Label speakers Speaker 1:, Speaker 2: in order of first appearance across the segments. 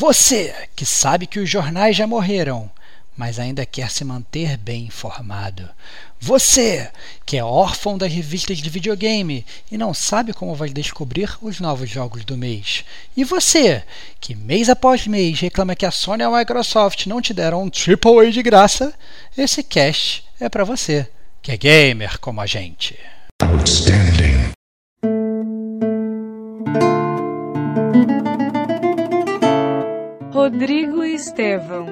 Speaker 1: Você que sabe que os jornais já morreram, mas ainda quer se manter bem informado. Você que é órfão das revistas de videogame e não sabe como vai descobrir os novos jogos do mês. E você que mês após mês reclama que a Sony e a Microsoft não te deram um AAA de graça, esse cast é para você, que é gamer como a gente. Outstanding.
Speaker 2: Rodrigo Estevão,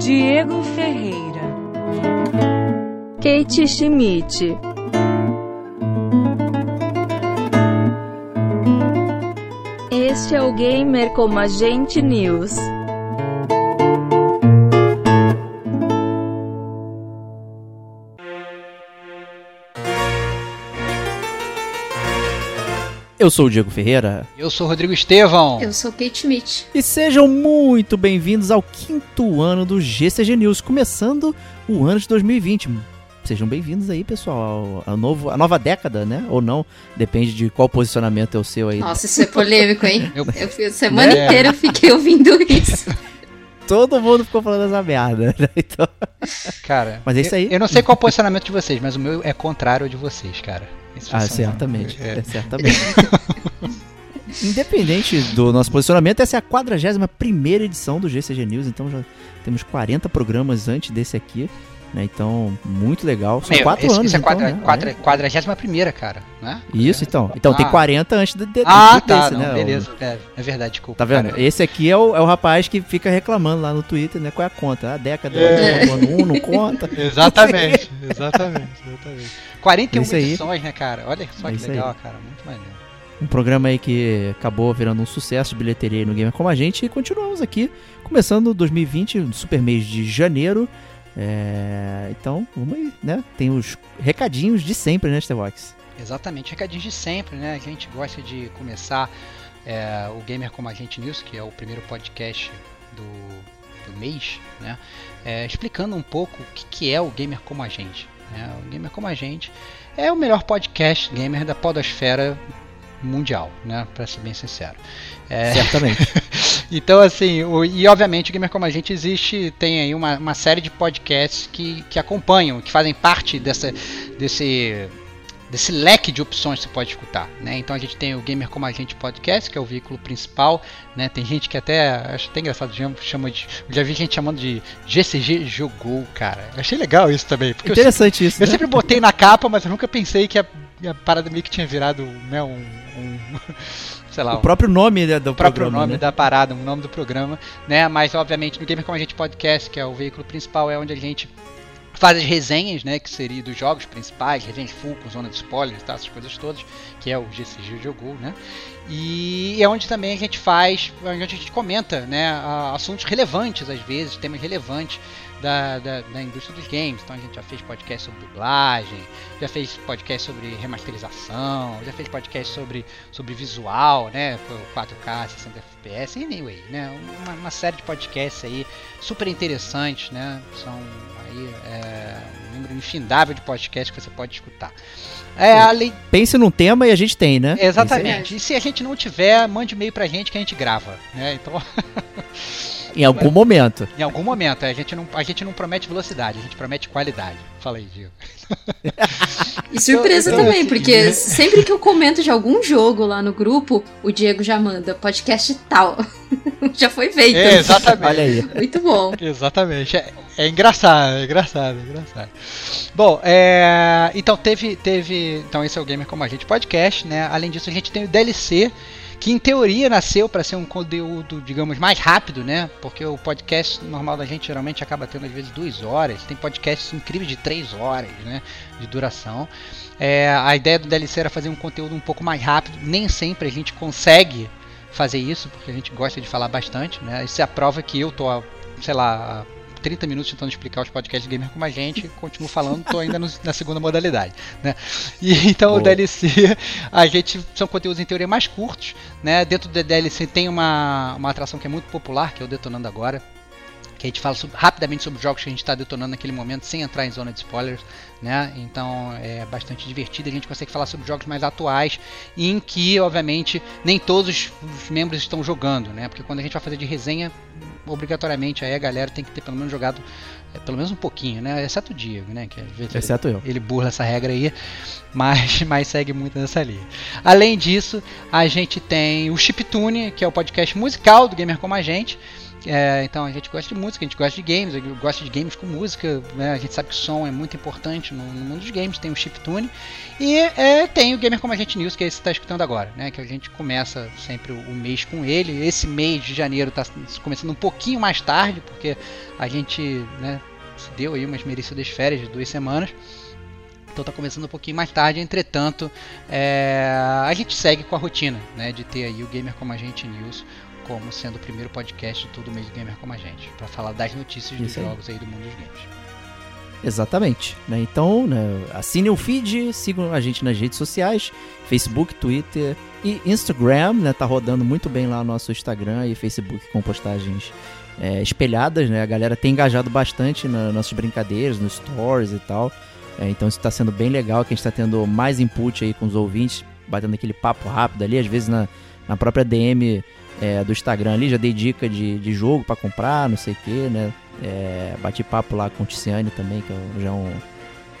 Speaker 2: Diego Ferreira,
Speaker 3: Kate Schmidt. Este é o Gamer como Agente News.
Speaker 4: Eu sou o Diego Ferreira.
Speaker 1: Eu sou o Rodrigo Estevão.
Speaker 5: Eu sou Kate Schmidt.
Speaker 4: E sejam muito bem-vindos ao quinto ano do GCG News, começando o ano de 2020. Sejam bem-vindos aí, pessoal, ao novo, a nova década, né? Ou não, depende de qual posicionamento é o seu aí.
Speaker 5: Nossa, isso é polêmico, hein? eu, eu, a semana é. inteira eu fiquei ouvindo isso.
Speaker 4: Todo mundo ficou falando essa merda, né? Então...
Speaker 1: Cara, mas é isso aí. Eu, eu não sei qual é o posicionamento de vocês, mas o meu é contrário ao de vocês, cara.
Speaker 4: Ah, certamente. É. é certamente. Independente do nosso posicionamento, essa é a 41 edição do GCG News, então já temos 40 programas antes desse aqui. Né? Então, muito legal. São Meu, quatro esse, anos. Esse é
Speaker 1: quadra, então, né? quadra, quadragésima primeira, cara. Né?
Speaker 4: Isso, então. Então, ah. tem 40 antes de, de,
Speaker 1: ah, tá, desse, não, né? Beleza. É, é, verdade, desculpa.
Speaker 4: Tá vendo? Cara. Esse aqui é o, é o rapaz que fica reclamando lá no Twitter, né? Qual é a conta? A década, é. ano 1 não conta.
Speaker 1: exatamente, exatamente, exatamente. 41 isso edições, né, cara? Olha só é que legal, aí. cara. Muito maneiro.
Speaker 4: Um programa aí que acabou virando um sucesso de bilheteria no Gamer Como a Gente e continuamos aqui, começando 2020, no super mês de janeiro. É, então, vamos aí, né? Tem os recadinhos de sempre, né, Stevox?
Speaker 1: Exatamente, recadinhos de sempre, né? A gente gosta de começar é, o Gamer Como a Gente News, que é o primeiro podcast do, do mês, né? É, explicando um pouco o que, que é o Gamer Como a Gente. Né? O Gamer Como a Gente é o melhor podcast gamer da podosfera mundial, né? Para ser bem sincero.
Speaker 4: É... Certamente.
Speaker 1: então, assim, o, e obviamente o Gamer Como a Gente existe, tem aí uma, uma série de podcasts que, que acompanham, que fazem parte dessa, desse, desse leque de opções que você pode escutar, né? Então a gente tem o Gamer Como a Gente Podcast, que é o veículo principal, né? Tem gente que até, acho até engraçado, chama de, já vi gente chamando de GCG Jogou, cara. Eu achei legal isso também.
Speaker 4: Interessante
Speaker 1: sempre,
Speaker 4: isso.
Speaker 1: Eu né? sempre botei na capa, mas eu nunca pensei que a, a parada meio que tinha virado, né, um, um sei lá.
Speaker 4: O próprio nome né,
Speaker 1: do o próprio programa, nome né? da parada, o nome do programa, né? Mas obviamente no Gamer Como a Gente Podcast, que é o veículo principal, é onde a gente faz as resenhas, né, que seria dos jogos principais, resenhas full com zona de spoilers, tá, essas coisas todas, que é o GCG Jogou, né? E é onde também a gente faz, onde a gente comenta, né, assuntos relevantes às vezes, temas relevantes da, da, da, indústria dos games. Então a gente já fez podcast sobre dublagem, já fez podcast sobre remasterização, já fez podcast sobre, sobre visual, né? 4K, 60 FPS, anyway, né? Uma, uma série de podcasts aí super interessantes, né? São aí é, um número infindável de podcasts que você pode escutar.
Speaker 4: É, além... Pense num tema e a gente tem, né?
Speaker 1: Exatamente. E se a gente não tiver, mande e-mail pra gente que a gente grava, né? Então
Speaker 4: Em algum momento.
Speaker 1: Em algum momento. A gente, não, a gente não promete velocidade, a gente promete qualidade. Fala aí, Diego.
Speaker 5: E surpresa então, também, porque sempre que eu comento de algum jogo lá no grupo, o Diego já manda podcast tal. já foi feito.
Speaker 1: É, exatamente.
Speaker 4: Olha aí.
Speaker 5: Muito bom.
Speaker 1: Exatamente. É, é engraçado, é engraçado, é engraçado. Bom, é, então teve, teve. Então esse é o Gamer Como a Gente Podcast, né? Além disso, a gente tem o DLC que em teoria nasceu para ser um conteúdo, digamos, mais rápido, né? Porque o podcast normal da gente geralmente acaba tendo às vezes duas horas, tem podcasts incríveis de três horas, né? De duração. É, a ideia do DLC era fazer um conteúdo um pouco mais rápido, nem sempre a gente consegue fazer isso, porque a gente gosta de falar bastante, né? Isso é a prova que eu tô, sei lá, 30 minutos tentando explicar os podcasts gamer como a gente, continuo falando, tô ainda no, na segunda modalidade, né? E então Boa. o DLC, a gente são conteúdos em teoria mais curtos, né? Dentro do DLC tem uma, uma atração que é muito popular, que é o Detonando Agora, que a gente fala sobre, rapidamente sobre os jogos que a gente está detonando naquele momento, sem entrar em zona de spoilers, né? Então é bastante divertido. A gente consegue falar sobre jogos mais atuais, em que, obviamente, nem todos os membros estão jogando, né? Porque quando a gente vai fazer de resenha, obrigatoriamente aí a galera tem que ter pelo menos jogado é, pelo menos um pouquinho, né? Exceto o Diego, né? Que vezes
Speaker 4: Exceto
Speaker 1: ele,
Speaker 4: eu.
Speaker 1: ele burla essa regra aí, mas, mas segue muito nessa linha. Além disso, a gente tem o Chiptune, que é o podcast musical do Gamer Como a Gente. É, então a gente gosta de música, a gente gosta de games, eu gosto de games com música, né? a gente sabe que o som é muito importante no, no mundo dos games, tem o chiptune e é, tem o Gamer Como a Gente News, que é esse que está escutando agora, né? que a gente começa sempre o, o mês com ele. Esse mês de janeiro está começando um pouquinho mais tarde, porque a gente né, se deu aí umas merecidas férias de duas semanas. Então tá começando um pouquinho mais tarde, entretanto, é, a gente segue com a rotina né, de ter aí o Gamer Como a Gente News como sendo o primeiro podcast de todo mês Gamer Como a Gente, para falar das notícias dos
Speaker 4: Isso aí.
Speaker 1: jogos aí do mundo dos games.
Speaker 4: Exatamente. Né? Então, né, assine o feed, sigam a gente nas redes sociais, Facebook, Twitter e Instagram, né? Tá rodando muito bem lá nosso Instagram e Facebook com postagens é, espelhadas, né? A galera tem engajado bastante nas nossas brincadeiras, nos stories e tal. É, então isso tá sendo bem legal, que a gente tá tendo mais input aí com os ouvintes, batendo aquele papo rápido ali, às vezes na, na própria DM é, do Instagram ali, já dei dica de, de jogo para comprar, não sei o que, né? É, bati papo lá com o Ticiane também, que é um- já é um.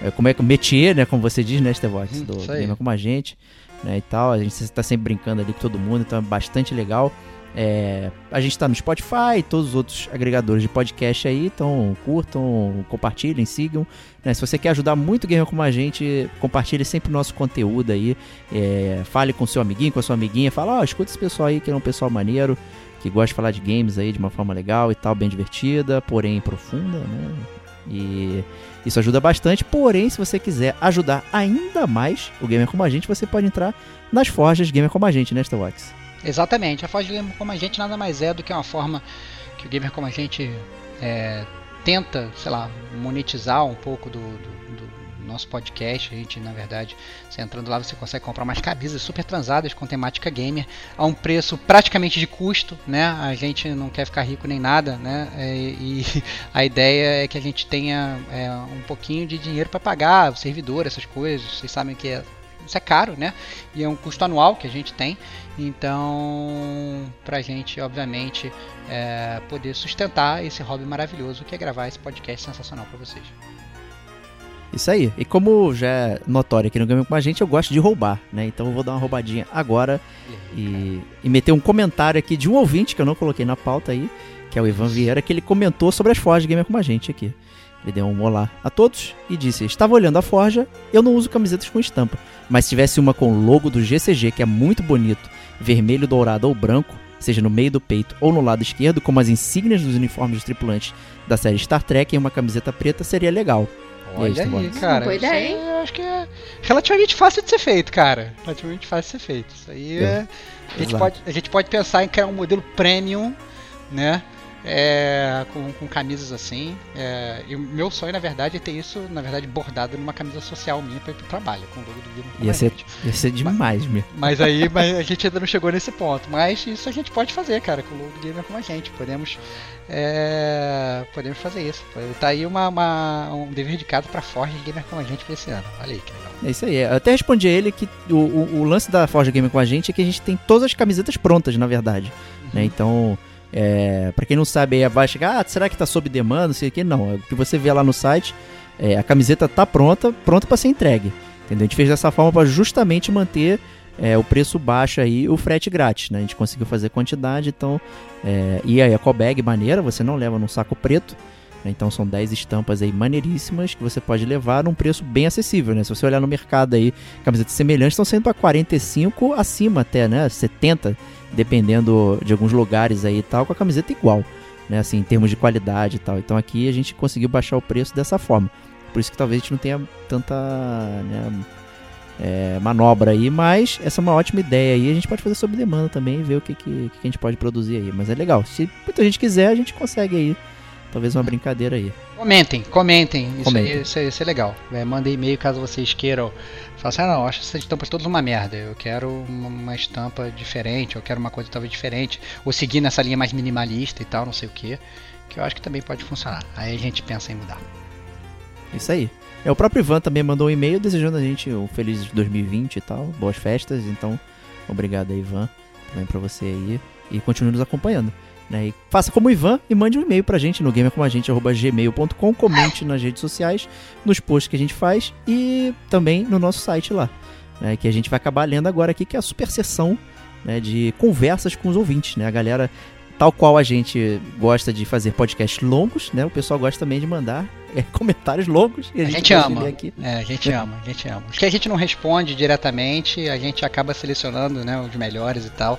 Speaker 4: É, como é que métier, né? Como você diz, né, Stevox?
Speaker 1: Hum,
Speaker 4: Do. Gamer como a gente, né? E tal. A gente tá sempre brincando ali com todo mundo, então é bastante legal. É, a gente tá no Spotify e todos os outros agregadores de podcast aí, então curtam, compartilhem, sigam. né? Se você quer ajudar muito o Gamer como a gente, compartilhe sempre o nosso conteúdo aí. É, fale com seu amiguinho, com a sua amiguinha, fala, ó, escuta esse pessoal aí que é um pessoal maneiro, que gosta de falar de games aí de uma forma legal e tal, bem divertida, porém profunda, né? E isso ajuda bastante. Porém, se você quiser ajudar ainda mais o Gamer como a gente, você pode entrar nas forjas Gamer como a gente, né, Starwax?
Speaker 1: Exatamente, a Foz do Gamer Como a Gente nada mais é do que uma forma que o Gamer Como a Gente é, tenta, sei lá, monetizar um pouco do, do- do nosso podcast. A gente, na verdade, você entrando lá, você consegue comprar umas camisas super transadas com temática gamer a um preço praticamente de custo, né? A gente não quer ficar rico nem nada, né? É, e a ideia é que a gente tenha é, um pouquinho de dinheiro para pagar o servidor, essas coisas. Vocês sabem que é, isso é caro, né? E é um custo anual que a gente tem. Então, pra gente, obviamente, é, poder sustentar esse hobby maravilhoso que é gravar esse podcast sensacional para vocês.
Speaker 4: Isso aí. E como já é notório aqui no Gamer com a gente, eu gosto de roubar, né? Então eu vou dar uma roubadinha agora e, e meter um comentário aqui de um ouvinte que eu não coloquei na pauta aí, que é o Ivan Vieira, que ele comentou sobre as forjas Gamer com a gente aqui. Ele deu um olá a todos e disse: Estava olhando a forja, eu não uso camisetas com estampa, mas se tivesse uma com o logo do GCG, que é muito bonito, vermelho, dourado ou branco, seja no meio do peito ou no lado esquerdo, como as insígnias dos uniformes dos tripulantes da série Star Trek em uma camiseta preta, seria legal. E aí,
Speaker 1: Olha
Speaker 4: Estevão?
Speaker 1: aí, cara.
Speaker 5: Boa
Speaker 1: isso
Speaker 5: ideia,
Speaker 1: aí eu acho que é relativamente fácil de ser feito, cara. Relativamente fácil de ser feito. Isso aí
Speaker 4: É.
Speaker 1: é. A gente, pode, a gente pode pensar em criar um modelo premium, né? É, com, com camisas assim. É, e o meu sonho, na verdade, é ter isso, na verdade, bordado numa camisa social minha pra ir pro trabalho, com o logo do Gamer
Speaker 4: Ia ser, ia ser demais, meu.
Speaker 1: Mas aí mas a gente ainda não chegou nesse ponto. Mas isso a gente pode fazer, cara, com o logo do Gamer como a gente. Podemos, é, podemos fazer isso. Tá aí uma, uma- um dever indicado pra Forge Gamer como a gente pra esse ano. Olha aí que legal.
Speaker 4: É isso aí. Eu até respondi a ele que o, o, o lance da Forja Gamer com a gente é que a gente tem todas as camisetas prontas, na verdade. Né? Então, é, para quem não sabe, aí vai chegar, ah, será que tá sob demanda, não sei o que. Não, é o que você vê lá no site, é, a camiseta tá pronta, pronta para ser entregue. Entendeu? A gente fez dessa forma para justamente manter é, o preço baixo aí, o frete grátis, né? A gente conseguiu fazer quantidade, então... É, e a eco bag maneira, você não leva num saco preto, né? Então são 10 estampas aí maneiríssimas que você pode levar num preço bem acessível, né? Se você olhar no mercado aí, camisetas semelhantes estão sendo para 45 acima até, né? 70, dependendo de alguns lugares aí e tal, com a camiseta igual, né? Assim, em termos de qualidade e tal. Então aqui a gente conseguiu baixar o preço dessa forma. Por isso que talvez a gente não tenha tanta né, é, manobra aí, mas essa é uma ótima ideia aí. A gente pode fazer sob demanda também e ver o que, que, que a gente pode produzir aí. Mas é legal. Se muita gente quiser, a gente consegue aí talvez uma brincadeira aí.
Speaker 1: Comentem, comentem. Isso,
Speaker 4: Comentem.
Speaker 1: Aí, isso, aí- isso é legal. É, mandem e-mail caso vocês queiram. Falar assim, ah, não, acho essas estampas todas uma merda. Eu quero uma, uma estampa diferente, eu quero uma coisa talvez diferente. Ou seguir nessa linha mais minimalista e tal, não sei o que. Que eu acho que também pode funcionar. Aí a gente pensa em mudar.
Speaker 4: Isso aí. É, o próprio Ivan também mandou um e-mail desejando a gente um feliz 2020 e tal, boas festas. Então, obrigado aí, Ivan, também pra você aí. E continue nos acompanhando. Né? E faça como o Ivan e mande um e-mail pra gente no gamercomagente.gmail.com, comente nas redes sociais, nos posts que a gente faz e também no nosso site lá. né, que a gente vai acabar lendo agora aqui, que é a super sessão né, de conversas com os ouvintes. Né? A galera, tal qual a gente gosta de fazer podcasts longos, né? o pessoal gosta também de mandar é, comentários longos. E
Speaker 1: A
Speaker 4: a,
Speaker 1: gente
Speaker 4: pode
Speaker 1: ama.
Speaker 4: Aqui.
Speaker 1: É, a gente ama, a gente ama. Os que a gente não responde diretamente, a gente acaba selecionando né, os melhores e tal.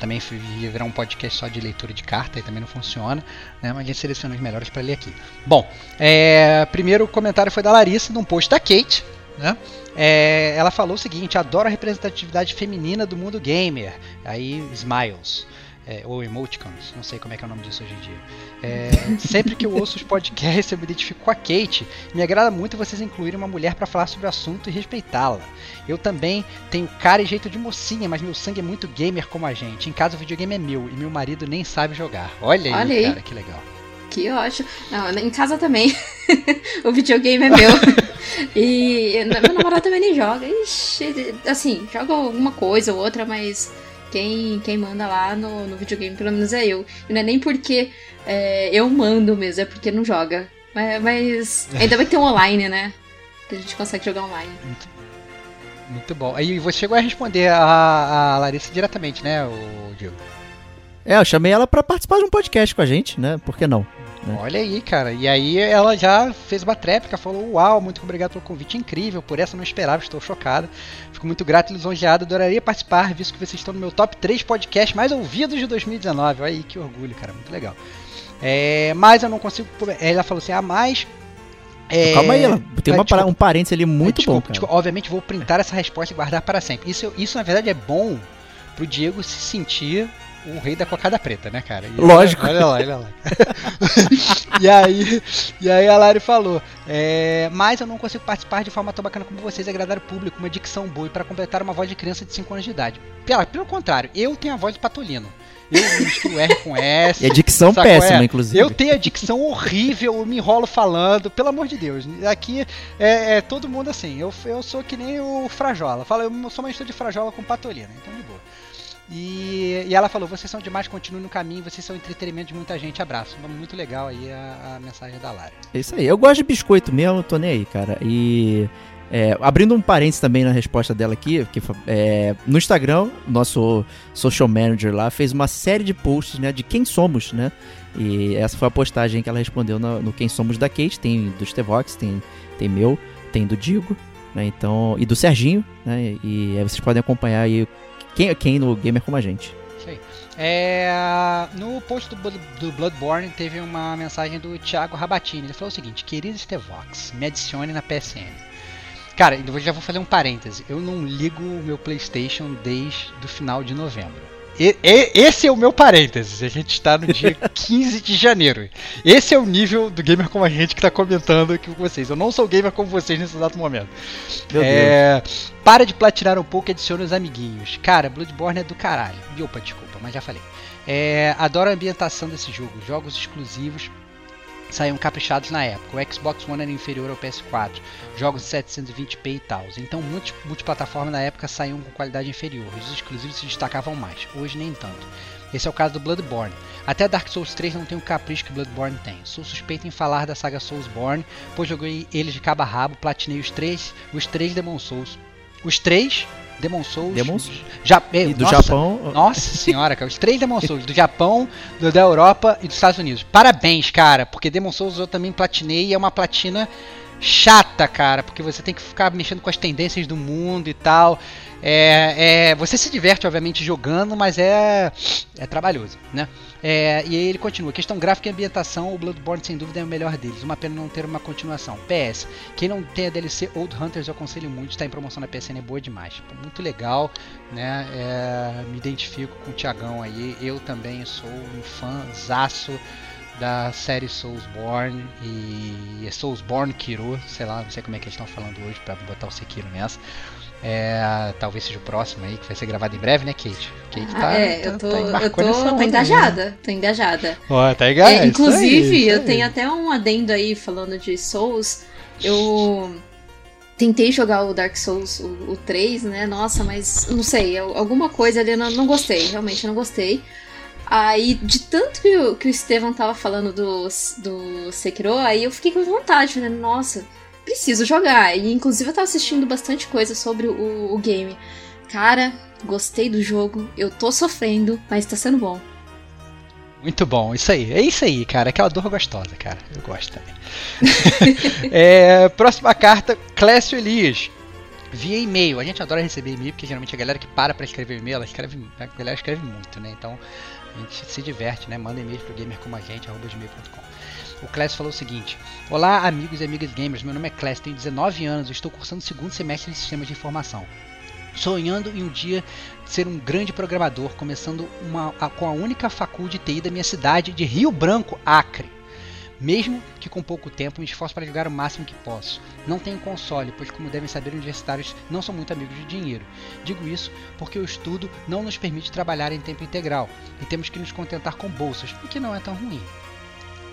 Speaker 1: Também virar um podcast só de leitura de carta e também não funciona. Né, mas a gente seleciona os melhores para ler aqui. Bom, é, primeiro comentário foi da Larissa, num post da Kate. Né? É, ela falou o seguinte: adoro a representatividade feminina do mundo gamer. Aí, Smiles. É, ou emoticons, não sei como é que é o nome disso hoje em dia. É, sempre que eu ouço os podcasts, eu me identifico com a Kate. Me agrada muito vocês incluírem uma mulher para falar sobre o assunto e respeitá-la. Eu também tenho cara e jeito de mocinha, mas meu sangue é muito gamer como a gente. Em casa o videogame é meu e meu marido nem sabe jogar. Olha aí,
Speaker 5: Olha aí.
Speaker 1: cara, que legal.
Speaker 5: Que ótimo. Não, em casa também. o videogame é meu. e meu namorado também nem joga. Ixi, assim, joga alguma coisa ou outra, mas quem, quem manda lá no, no videogame pelo menos é eu. E não é nem porque é, eu mando mesmo, é porque não joga. Mas, mas ainda vai ter um online, né? Que a gente consegue jogar online.
Speaker 1: Muito bom. Aí você chegou a responder a, a Larissa diretamente, né, o Diego?
Speaker 4: É, eu chamei ela pra participar de um podcast com a gente, né? Por que não? É.
Speaker 1: Olha aí, cara. E aí ela já fez uma tréplica, falou: Uau, muito obrigado pelo convite incrível. Por essa eu não esperava, estou chocada. Fico muito grato e lisonjeado. Adoraria participar, visto que vocês estão no meu top 3 podcast mais ouvidos de 2019. Olha aí, que orgulho, cara. Muito legal. É, mas eu não consigo. Ela falou assim: Ah, mas. é,
Speaker 4: Calma aí, ela tem
Speaker 1: é,
Speaker 4: uma,
Speaker 1: desculpa.
Speaker 4: um parênteses ali muito
Speaker 1: desculpa,
Speaker 4: bom,
Speaker 1: desculpa, obviamente vou printar essa resposta e guardar para sempre. Isso, isso na verdade é bom pro Diego se sentir o rei da cocada preta, né, cara? E
Speaker 4: Lógico.
Speaker 1: Olha lá, olha lá. e aí, e aí a Lari falou: é, Mas eu não consigo participar de forma tão bacana como vocês, agradar o público, uma dicção boa e para completar uma voz de criança de 5 anos de idade. Pela, pelo contrário, eu tenho a voz de patolino. Eu misturo R com S.
Speaker 4: E a dicção
Speaker 1: Sacou?
Speaker 4: péssima,
Speaker 1: É,
Speaker 4: inclusive.
Speaker 1: Eu tenho a dicção horrível, eu me enrolo falando, pelo amor de Deus. Aqui é, é todo mundo assim. Eu, eu sou que nem o Frajola. Fala, eu sou uma mistura de Frajola com Patolina, então de boa. E, e ela falou: vocês são demais, continuem no caminho, vocês são entretenimento de muita gente. Abraço. Muito legal aí a, a mensagem da Lara.
Speaker 4: É isso aí. Eu gosto de biscoito mesmo, tô nem aí, cara. E. é, abrindo um parênteses também na resposta dela aqui, que é, no Instagram, nosso social manager lá fez uma série de posts né, de quem somos, né? E essa foi a postagem que ela respondeu no, no Quem Somos da Kate, tem do Stevox, tem, tem meu, tem do Digo, né? Então, e do Serginho, né? E aí vocês podem acompanhar aí quem, quem no Gamer como a gente.
Speaker 1: É, no post do, do Bloodborne teve uma mensagem do Thiago Rabatini. Ele falou o seguinte: Querido Stevox, me adicione na PSN. Cara, eu já vou fazer um parêntese. Eu não ligo o meu PlayStation desde o final de novembro. E- e- esse é o meu parênteses. A gente está no dia 15 de janeiro. Esse é o nível do gamer como a gente que está comentando aqui com vocês. Eu não sou gamer como vocês nesse exato momento.
Speaker 4: Meu
Speaker 1: É, Para de platinar um pouco e adicione os amiguinhos. Cara, Bloodborne é do caralho. E, Opa, desculpa, mas já falei. É, adoro a ambientação desse jogo. Jogos exclusivos saíam caprichados na época. O Xbox One era inferior ao PS4. Jogos de 720p e tal. Então muitos multiplataforma na época saíam com qualidade inferior. Os exclusivos se destacavam mais. Hoje nem tanto. Esse é o caso do Bloodborne. Até Dark Souls 3 não tem o capricho que Bloodborne tem. Sou suspeito em falar da saga Soulsborne, pois joguei eles de cabo a rabo, platinei os três, os três Demon Souls. Os três Demon Souls.
Speaker 4: Demon Souls.
Speaker 1: Ja
Speaker 4: E do
Speaker 1: nossa,
Speaker 4: Japão.
Speaker 1: Nossa senhora, cara. Os três Demon Souls. Do Japão, do, da Europa e dos Estados Unidos. Parabéns, cara. Porque Demon Souls eu também platinei e é uma platina chata, cara. Porque você tem que ficar mexendo com as tendências do mundo e tal. É, é, você se diverte, obviamente, jogando, mas é, é trabalhoso, né? É, e aí ele continua. Questão gráfica e ambientação, o Bloodborne sem dúvida é o melhor deles. Uma pena não ter uma continuação. PS, quem não tem a DLC Old Hunters eu aconselho muito, está em promoção na PSN, é boa demais. Pô, muito legal, né? É, me identifico com o Thiagão aí. Eu também sou um fãzaço da série Soulsborne e é Soulsborne Kiro, sei lá, não sei como é que eles estão falando hoje para botar o Sekiro nessa. É, talvez seja o próximo aí, que vai ser gravado em breve, né, Kate? Kate
Speaker 5: Ah,
Speaker 1: tá,
Speaker 5: é,
Speaker 1: tá,
Speaker 5: eu tô,
Speaker 1: tá
Speaker 5: eu tô, tô
Speaker 1: aí, né?
Speaker 5: engajada, tô engajada.
Speaker 1: Ó, tá engajado.
Speaker 5: É, inclusive,
Speaker 1: isso aí,
Speaker 5: eu tenho até um adendo aí falando de Souls. Eu tentei jogar o Dark Souls, o, o 3, né? Nossa, mas não sei, eu- alguma coisa ali eu não, não gostei, realmente não gostei. Aí, de tanto que o, que o Estevam tava falando do, do Sekiro, aí eu fiquei com vontade, falando, nossa, preciso jogar. E inclusive eu tava assistindo bastante coisa sobre o, o game. Cara, gostei do jogo, eu tô sofrendo, mas tá sendo bom.
Speaker 1: Muito bom, isso aí. É isso aí, cara. Aquela dor gostosa, cara. Eu gosto também. É, próxima carta, Clécio Elias. Via e-mail. A gente adora receber e-mail, porque geralmente a galera que para pra escrever e-mail, ela escreve, a galera escreve muito, né? Então a gente se diverte, né? Manda e-mail pro gamercomagente.com. O Clécio falou o seguinte: Olá, amigos e amigas gamers. Meu nome é Clécio, tenho 19 anos e estou cursando o segundo semestre de sistemas de informação. Sonhando em um dia ser um grande programador, começando uma, a- com a única faculdade de TI da minha cidade de Rio Branco, Acre. Mesmo que com pouco tempo, me esforço para jogar o máximo que posso. Não tenho console, pois, como devem saber, universitários não são muito amigos de dinheiro. Digo isso porque o estudo não nos permite trabalhar em tempo integral e temos que nos contentar com bolsas, o que não é tão ruim.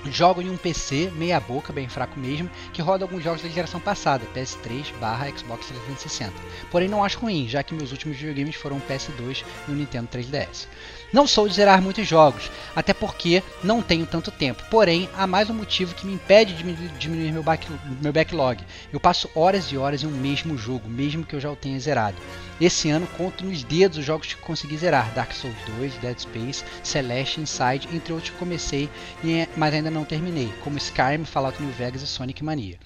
Speaker 1: Jogo em um PC, meia boca, bem fraco mesmo, que roda alguns jogos da geração passada, PS3 barra Xbox 360. Porém não acho ruim, já que meus últimos videogames foram o PS2 e o Nintendo 3DS. Não sou de zerar muitos jogos, até porque não tenho tanto tempo. Porém, há mais um motivo que me impede de diminuir, meu, back- meu backlog. Eu passo horas e horas em um mesmo jogo, mesmo que eu já o tenha zerado. Esse ano conto nos dedos os jogos que consegui zerar: Dark Souls 2, Dead Space, Celeste, Inside, entre outros que comecei, e- mas ainda não terminei, como Skyrim, Fallout New Vegas e Sonic Mania.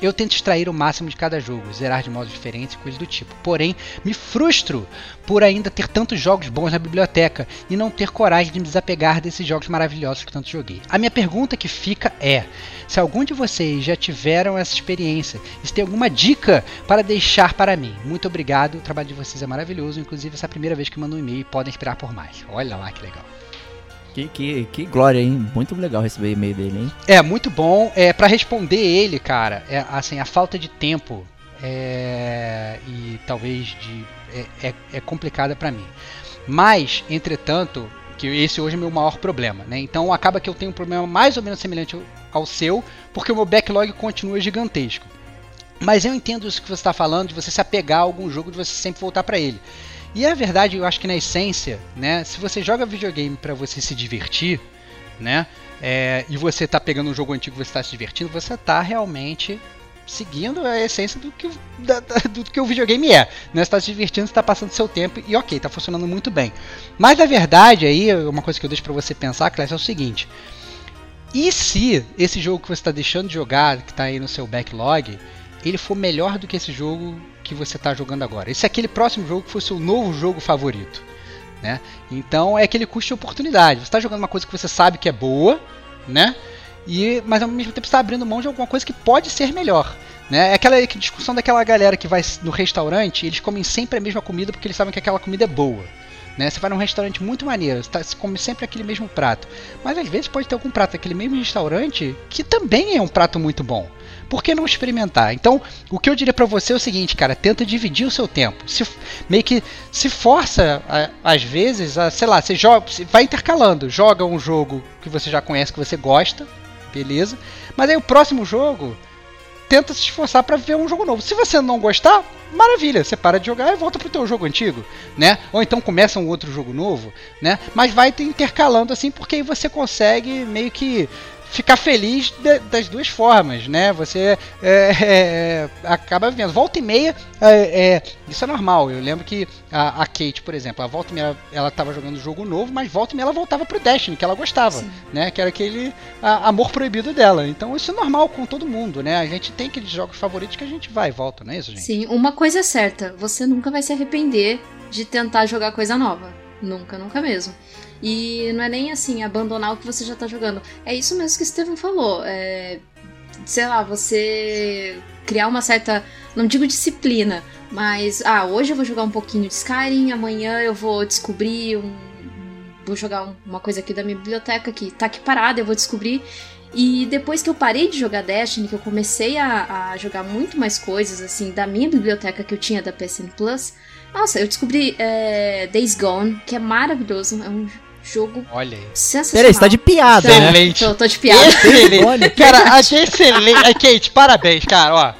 Speaker 1: Eu tento extrair o máximo de cada jogo, zerar de modos diferentes e coisas do tipo. Porém, me frustro por ainda ter tantos jogos bons na biblioteca e não ter coragem de me desapegar desses jogos maravilhosos que tanto joguei. A minha pergunta que fica é: se algum de vocês já tiveram essa experiência, se tem alguma dica para deixar para mim? Muito obrigado, o trabalho de vocês é maravilhoso, inclusive essa é a primeira vez que mando um e-mail e podem esperar por mais. Olha lá que legal.
Speaker 4: Que, que, que glória, hein? Muito legal receber e-mail dele, hein?
Speaker 1: É, muito bom. É, para responder ele, cara, é, assim, a falta de tempo é, e talvez de é, é, é complicada para mim. Mas, entretanto, que esse hoje é o meu maior problema, né? Então acaba que eu tenho um problema mais ou menos semelhante ao seu, porque o meu backlog continua gigantesco. Mas eu entendo isso que você está falando, de você se apegar a algum jogo, de você sempre voltar para ele. E a verdade, eu acho que na essência, né, se você joga videogame para você se divertir, né, é, e você tá pegando um jogo antigo você está se divertindo, você tá realmente seguindo a essência do que, o- da- da- do que o videogame é. Né? Você tá se divertindo, você tá passando seu tempo e ok, tá funcionando muito bem. Mas na verdade, aí, uma coisa que eu deixo para você pensar, Clécio, é o seguinte. E se esse jogo que você está deixando de jogar, que está aí no seu backlog, ele for melhor do que esse jogo que você está jogando agora? E se aquele próximo jogo for seu novo jogo favorito? Né? Então é aquele custo de oportunidade. Você está jogando uma coisa que você sabe que é boa, né? E, mas ao mesmo tempo está abrindo mão de alguma coisa que pode ser melhor. Né? É aquela discussão daquela galera que vai no restaurante, eles comem sempre a mesma comida porque eles sabem que aquela comida é boa. Né? Você vai num restaurante muito maneiro, você, tá, você come sempre aquele mesmo prato. Mas às vezes pode ter algum prato daquele mesmo restaurante que também é um prato muito bom. Por que não experimentar? Então, o que eu diria pra você é o seguinte, cara, tenta dividir o seu tempo. Se, meio que se força, a- às vezes, a, sei lá, você joga, vai intercalando. Joga um jogo que você já conhece, que você gosta, beleza. Mas aí o próximo jogo, tenta se esforçar pra ver um jogo novo. Se você não gostar, maravilha, você para de jogar e volta pro teu jogo antigo, né? Ou então começa um outro jogo novo, né? Mas vai te intercalando assim, porque aí você consegue meio que ficar feliz de- das duas formas, né? Você é, é, acaba vendo. Volta e meia, é, é, isso é normal. Eu lembro que a, a Kate, por exemplo, a volta e meia ela estava jogando jogo novo, mas volta e meia ela voltava pro Destiny, que ela gostava,
Speaker 5: Sim.
Speaker 1: né? Que era aquele a- amor proibido dela. Então isso é normal com todo mundo, né? A gente tem aqueles jogos favoritos que a gente vai e volta, não é isso, gente?
Speaker 5: Sim, uma coisa é certa, você nunca vai se arrepender de tentar jogar coisa nova. Nunca, nunca mesmo. E não é nem assim, abandonar o que você já tá jogando. É isso mesmo que o Steven falou. É, sei lá, você criar uma certa, não digo disciplina, mas ah, hoje eu vou jogar um pouquinho de Skyrim, amanhã eu vou descobrir um, vou jogar um- uma coisa aqui da minha biblioteca que tá aqui parada, eu vou descobrir. E depois que eu parei de jogar Destiny, que eu comecei a, a jogar muito mais coisas, assim, da minha biblioteca que eu tinha da PSN Plus, nossa, eu descobri é, Days Gone, que é maravilhoso, é um jogo
Speaker 1: Olha aí.
Speaker 5: sensacional.
Speaker 4: Peraí, você tá de piada, né?
Speaker 1: Excelente.
Speaker 5: Tô, tô de piada.
Speaker 1: Excelente.
Speaker 4: Olha.
Speaker 1: Cara, é excelente. Kate, parabéns, cara, ó.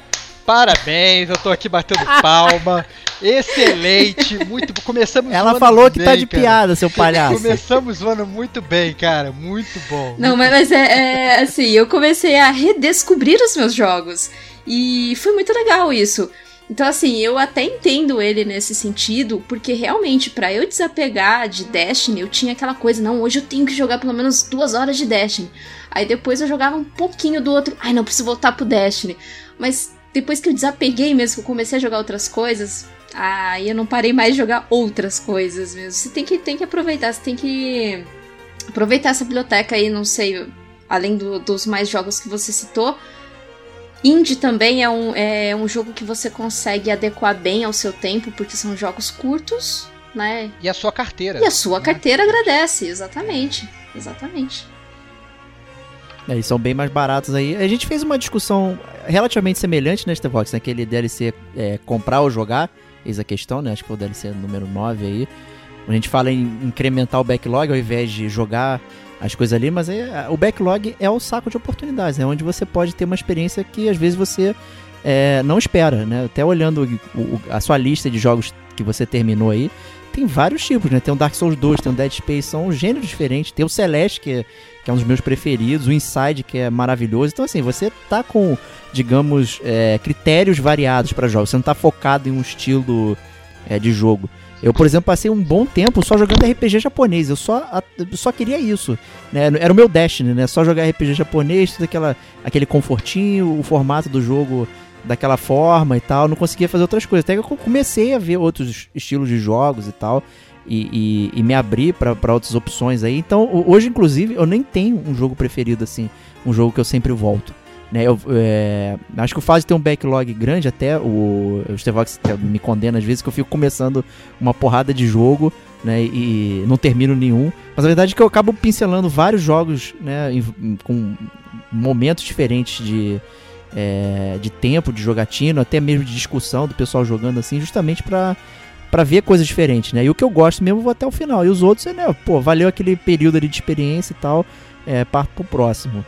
Speaker 1: Parabéns, eu tô aqui batendo palma. Excelente, muito bom. Começamos
Speaker 4: Ela falou que tá
Speaker 1: bem,
Speaker 4: de
Speaker 1: cara.
Speaker 4: piada, seu palhaço.
Speaker 1: Começamos o ano muito bem, cara. Muito bom.
Speaker 5: Não, mas, mas é, é, assim, eu comecei a redescobrir os meus jogos. E foi muito legal isso. Então, assim, eu até entendo ele nesse sentido, porque realmente, pra eu desapegar de Destiny, eu tinha aquela coisa, não, hoje eu tenho que jogar pelo menos duas horas de Destiny. Aí depois eu jogava um pouquinho do outro, ai, não, preciso voltar pro Destiny. Mas depois que eu desapeguei mesmo, que eu comecei a jogar outras coisas, aí eu não parei mais de jogar outras coisas mesmo. Você tem que, tem que aproveitar, você tem que aproveitar essa biblioteca aí, não sei, além do- dos mais jogos que você citou. Indie também é um, é um jogo que você consegue adequar bem ao seu tempo, porque são jogos curtos, né?
Speaker 1: E a sua carteira.
Speaker 5: E a sua
Speaker 1: né?
Speaker 5: carteira agradece, exatamente. Exatamente.
Speaker 4: É, eles são bem mais baratos aí. A gente fez uma discussão relativamente semelhante, né, Stevox? Naquele DLC é, comprar ou jogar. Eis a questão, né? Acho que foi o DLC número 9 aí. A gente fala em incrementar o backlog ao invés de jogar as coisas ali, mas é, o backlog é o saco de oportunidades, é onde você pode ter uma experiência que às vezes você é, não espera, né? Até olhando o- o- a sua lista de jogos que você terminou aí, tem vários tipos, né? Tem o Dark Souls 2, tem o Dead Space, são gêneros diferentes. Tem o Celeste, que é, que é um dos meus preferidos, o Inside, que é maravilhoso. Então, assim, você tá com, digamos, é, critérios variados para jogos. Você não tá focado em um estilo é, de jogo. Eu, por exemplo, passei um bom tempo só jogando RPG japonês. Eu só, só queria isso. Né? Era o meu Destiny, né? Só jogar RPG japonês, tudo aquela, aquele confortinho, o formato do jogo daquela forma e tal. Não conseguia fazer outras coisas. Até que eu comecei a ver outros estilos de jogos e tal. E, e- e me abrir para outras opções aí. Então, ho- hoje, inclusive, eu nem tenho um jogo preferido, assim. Um jogo que eu sempre volto. Né, eu, é, acho que o fato de ter um backlog grande, até o, o Stevox me condena às vezes, que eu fico começando uma porrada de jogo né, e não termino nenhum. Mas a verdade é que eu acabo pincelando vários jogos né, em- com momentos diferentes de, é, de tempo, de jogatino, até mesmo de discussão do pessoal jogando assim, justamente pra para ver coisas diferentes, né? E o que eu gosto mesmo eu vou até o final. E os outros, né, pô, valeu aquele período ali de experiência e tal, é, parto pro próximo.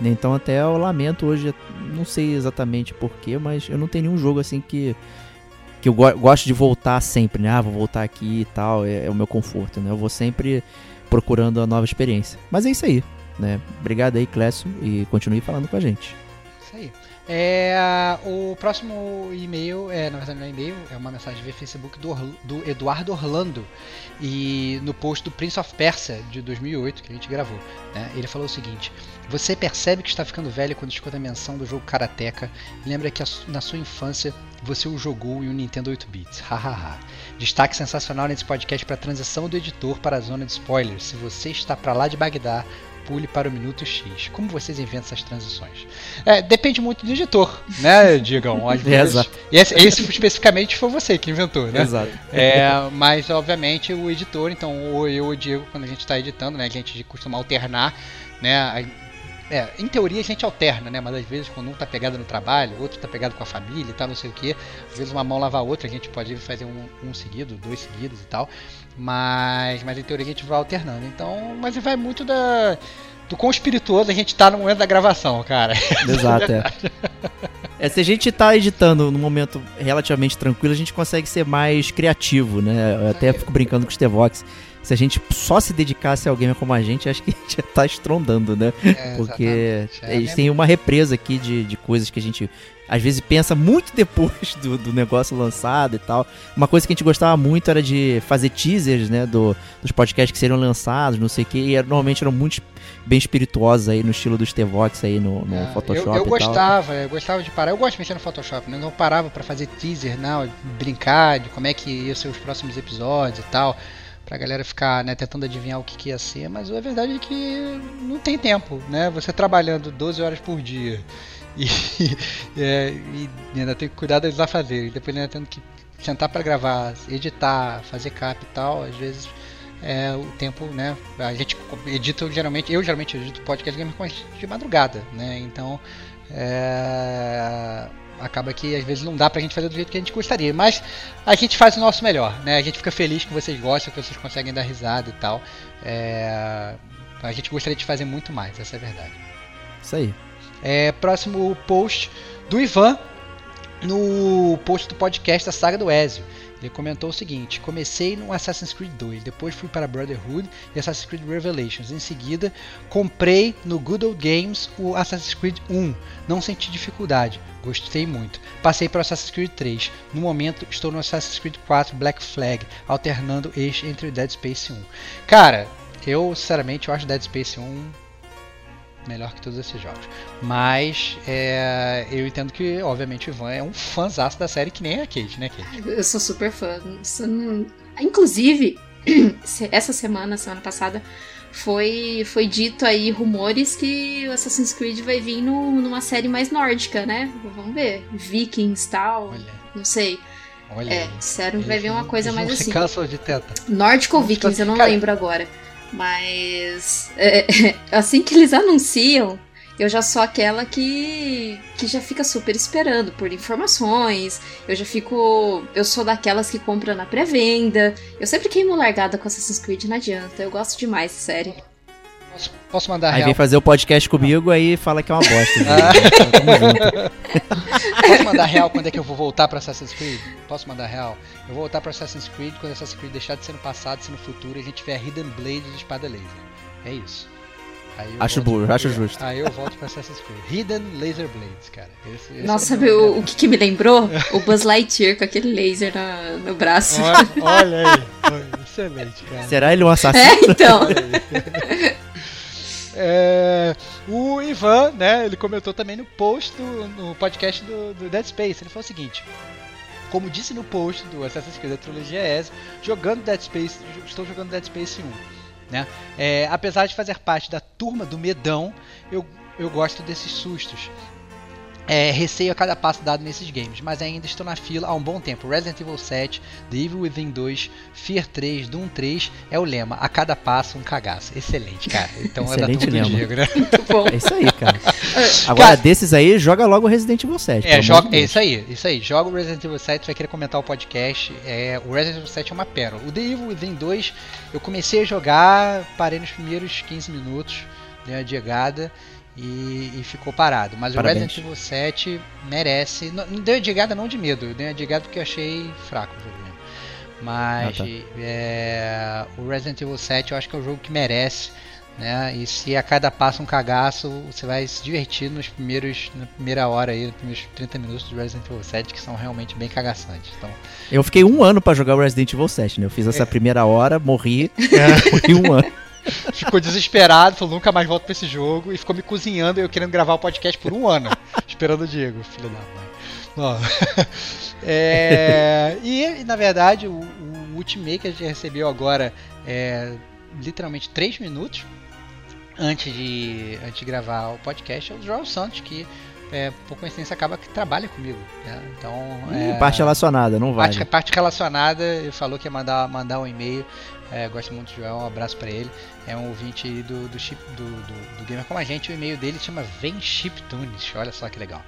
Speaker 4: Então até eu lamento hoje, não sei exatamente porquê, mas eu não tenho nenhum jogo assim que que eu go- gosto de voltar sempre, né? Ah, vou voltar aqui e tal, é, é o meu conforto, né? Eu vou sempre procurando a nova experiência. Mas é isso aí, né? Obrigado aí, Clécio, e continue falando com a gente.
Speaker 1: Isso aí. É, o próximo e-mail, é, na verdade não é e-mail, é uma mensagem via Facebook do, do Eduardo Orlando. E no post do Prince of Persia de 2008, que a gente gravou, né, ele falou o seguinte: Você percebe que está ficando velho quando escuta a menção do jogo Karateka e lembra que na sua infância você o jogou em um Nintendo 8 bits. Hahaha. Destaque sensacional nesse podcast para a transição do editor para a zona de spoilers. Se você está para lá de Bagdá, pule para o minuto X. Como vocês inventam essas transições? É, depende muito do editor, né, Digam? Às vezes.
Speaker 4: Exato.
Speaker 1: Esse, esse especificamente foi você que inventou, né?
Speaker 4: Exato.
Speaker 1: É, mas obviamente o editor, então ou eu ou o Diego, quando a gente está editando, né, a gente costuma alternar, né? É, em teoria a gente alterna, né? Mas às vezes quando um tá pegado no trabalho, outro tá pegado com a família e tal, não sei o que, às vezes uma mão lava a outra, a gente pode fazer um, um seguido, dois seguidos e tal. Mas, mas em teoria a gente vai alternando. Então, mas vai muito da do quão espirituoso a gente tá no momento da gravação, cara.
Speaker 4: Exato, é. É, se a gente tá editando num momento relativamente tranquilo, a gente consegue ser mais criativo, né? Eu até fico brincando com o Stevox. Se a gente só se dedicasse a alguém como a gente, acho que a gente já tá estrondando, né?
Speaker 1: É,
Speaker 4: Porque.
Speaker 1: É,
Speaker 4: eles têm uma represa aqui de, de coisas que a gente às vezes pensa muito depois do, do negócio lançado e tal. Uma coisa que a gente gostava muito era de fazer teasers, né? Do, dos podcasts que seriam lançados, não sei o que. E era- normalmente eram muito bem espirituosos aí no estilo do Stevox aí no, no
Speaker 1: É,
Speaker 4: Photoshop
Speaker 1: eu, eu
Speaker 4: e tal.
Speaker 1: gostava, eu gostava de parar. Eu gosto de mexer no Photoshop, né? Eu não parava pra fazer teaser, não, brincar de como é que ia ser os próximos episódios e tal, pra galera ficar né, tentando adivinhar o que, que ia ser, mas a verdade é que não tem tempo, né? Você trabalhando 12 horas por dia e, é, e ainda tem que cuidar dos afazeres, depois ainda tendo que sentar pra gravar, editar, fazer cap e tal, às vezes é, o tempo, né? A gente edita geralmente, eu geralmente edito podcast Gamer de madrugada, né? Então é, acaba que às vezes não dá pra gente fazer do jeito que a gente gostaria, mas a gente faz o nosso melhor, né? A gente fica feliz que vocês gostam, que vocês conseguem dar risada e tal. É, a gente gostaria de fazer muito mais, essa é a verdade.
Speaker 4: Isso aí.
Speaker 1: É, próximo post do Ivan no post do podcast da Saga do Ezio. Ele comentou o seguinte: Comecei no Assassin's Creed 2, depois fui para Brotherhood e Assassin's Creed Revelations. Em seguida, comprei no Good Old Games o Assassin's Creed 1. Não senti dificuldade, gostei muito. Passei para o Assassin's Creed 3. No momento, estou no Assassin's Creed 4 Black Flag, alternando este entre o Dead Space 1. Cara, eu sinceramente eu acho Dead Space 1 melhor que todos esses jogos. Mas é, eu entendo que, obviamente, o Ivan é um fãzaço da série que nem a Kate, né, Kate?
Speaker 5: Eu sou super fã. Inclusive, essa semana, semana passada, foi, foi dito aí rumores que o Assassin's Creed vai vir no, numa série mais nórdica, né? Vamos ver. Vikings e tal. Olha. Não sei. Olha é, sério, vai vir uma coisa mais assim.
Speaker 1: de teta.
Speaker 5: Nórdico ou Vikings, eu não lembro agora. Mas é, assim que eles anunciam, eu já sou aquela que, que já fica super esperando por informações. Eu já fico. Eu sou daquelas que compra na pré-venda. Eu sempre queimo largada com Assassin's Creed, não adianta. Eu gosto demais, série.
Speaker 1: Posso, posso mandar
Speaker 4: aí
Speaker 1: real?
Speaker 4: vem fazer o podcast comigo, aí fala que é uma bosta.
Speaker 1: Posso mandar real quando é que eu vou voltar pra Assassin's Creed? Posso mandar real? Eu vou voltar pra Assassin's Creed quando Assassin's Creed deixar de ser no passado, ser no futuro e a gente tiver Hidden Blade de espada laser. É isso.
Speaker 4: acho burro, acho justo.
Speaker 1: Aí eu volto pra Assassin's Creed. Hidden Laser Blades, cara. Esse, esse
Speaker 5: Nossa, sabe é o, o que, que, me lembrou? O Buzz Lightyear com aquele laser na, no braço.
Speaker 1: Olha, olha aí. Excelente, cara.
Speaker 4: Será ele um assassino?
Speaker 5: É, então.
Speaker 1: É, o Ivan, né, ele comentou também no post do no podcast do, do Dead Space. Ele falou o seguinte: como disse no post do Assassin's Creed da trilogia S, jogando Dead Space, estou jogando Dead Space 1. Né? É, apesar de fazer parte da turma do medão, eu, eu gosto desses sustos é, receio a cada passo dado nesses games, mas ainda estou na fila há um bom tempo. Resident Evil 7, The Evil Within 2, Fear 3, Doom 3 é o lema. A cada passo um cagaço. Excelente, cara. Então
Speaker 4: Excelente
Speaker 1: é da turma
Speaker 4: Diego, né? Muito bom. É isso aí, cara. Agora, cara, desses aí, joga logo o Resident Evil 7.
Speaker 1: É, joga, é isso aí, isso aí. Joga o Resident Evil 7, vai querer comentar o podcast. É, o Resident Evil 7 é uma pérola. O The Evil Within 2, eu comecei a jogar, parei nos primeiros 15 minutos, dei uma diegada e, e ficou parado. Mas Parabéns. o Resident Evil 7 merece. Não, não deu digada não de medo, deu digada porque eu achei fraco o jogo mesmo. Mas ah, tá. é, o Resident Evil 7 eu acho que é o jogo que merece. Né? E se a cada passo um cagaço, você vai se divertir nos primeiros, na primeira hora aí, nos primeiros 30 minutos do Resident Evil 7, que são realmente bem cagaçantes. Então...
Speaker 4: Eu fiquei um ano para jogar o Resident Evil 7, né? Eu fiz essa é. primeira hora, morri, é. morri um ano.
Speaker 1: Ficou desesperado, falou nunca mais volto pra esse jogo e ficou me cozinhando e eu querendo gravar o podcast por um ano, esperando o Diego, filho da mãe. É, e na verdade o, o Ultimate que a gente recebeu agora é literalmente 3 minutos antes de, antes de gravar o podcast é o João Santos que é, por coincidência acaba que trabalha comigo. Né? Então,
Speaker 4: é, parte relacionada, não vai.
Speaker 1: Parte, parte relacionada, ele falou que ia mandar, mandar um e-mail é, gosto muito do Joel, um abraço para ele. É um ouvinte do, do, chip, do, do, do Gamer Como a Gente. O e-mail dele chama Vem Chip Tunes. Olha só que legal.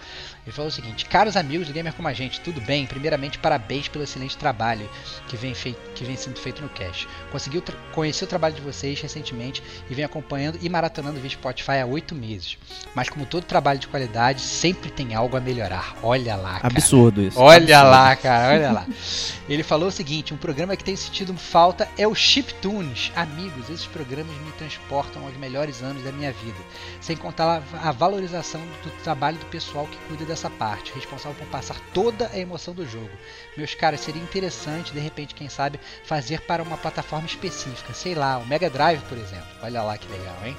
Speaker 1: Ele falou o seguinte: Caros amigos do Gamer Como a Gente, tudo bem? Primeiramente, parabéns pelo excelente trabalho que vem, fei que vem sendo feito no Cash. Consegui conhecer o trabalho de vocês recentemente e venho acompanhando e maratonando via Spotify há oito meses. Mas, como todo trabalho de qualidade, sempre tem algo a melhorar. Olha lá, cara.
Speaker 4: Absurdo isso.
Speaker 1: Olha
Speaker 4: Absurdo.
Speaker 1: lá, cara, olha lá. Ele falou o seguinte: um programa que tem sentido falta é o Chiptunes. Amigos, esses programas me transportam aos melhores anos da minha vida. Sem contar a valorização do trabalho do pessoal que cuida dessa parte, responsável por passar toda a emoção do jogo. Meus caras, seria interessante, de repente, quem sabe, fazer para uma plataforma específica. Sei lá, o Mega Drive, por exemplo. Olha lá que legal, hein?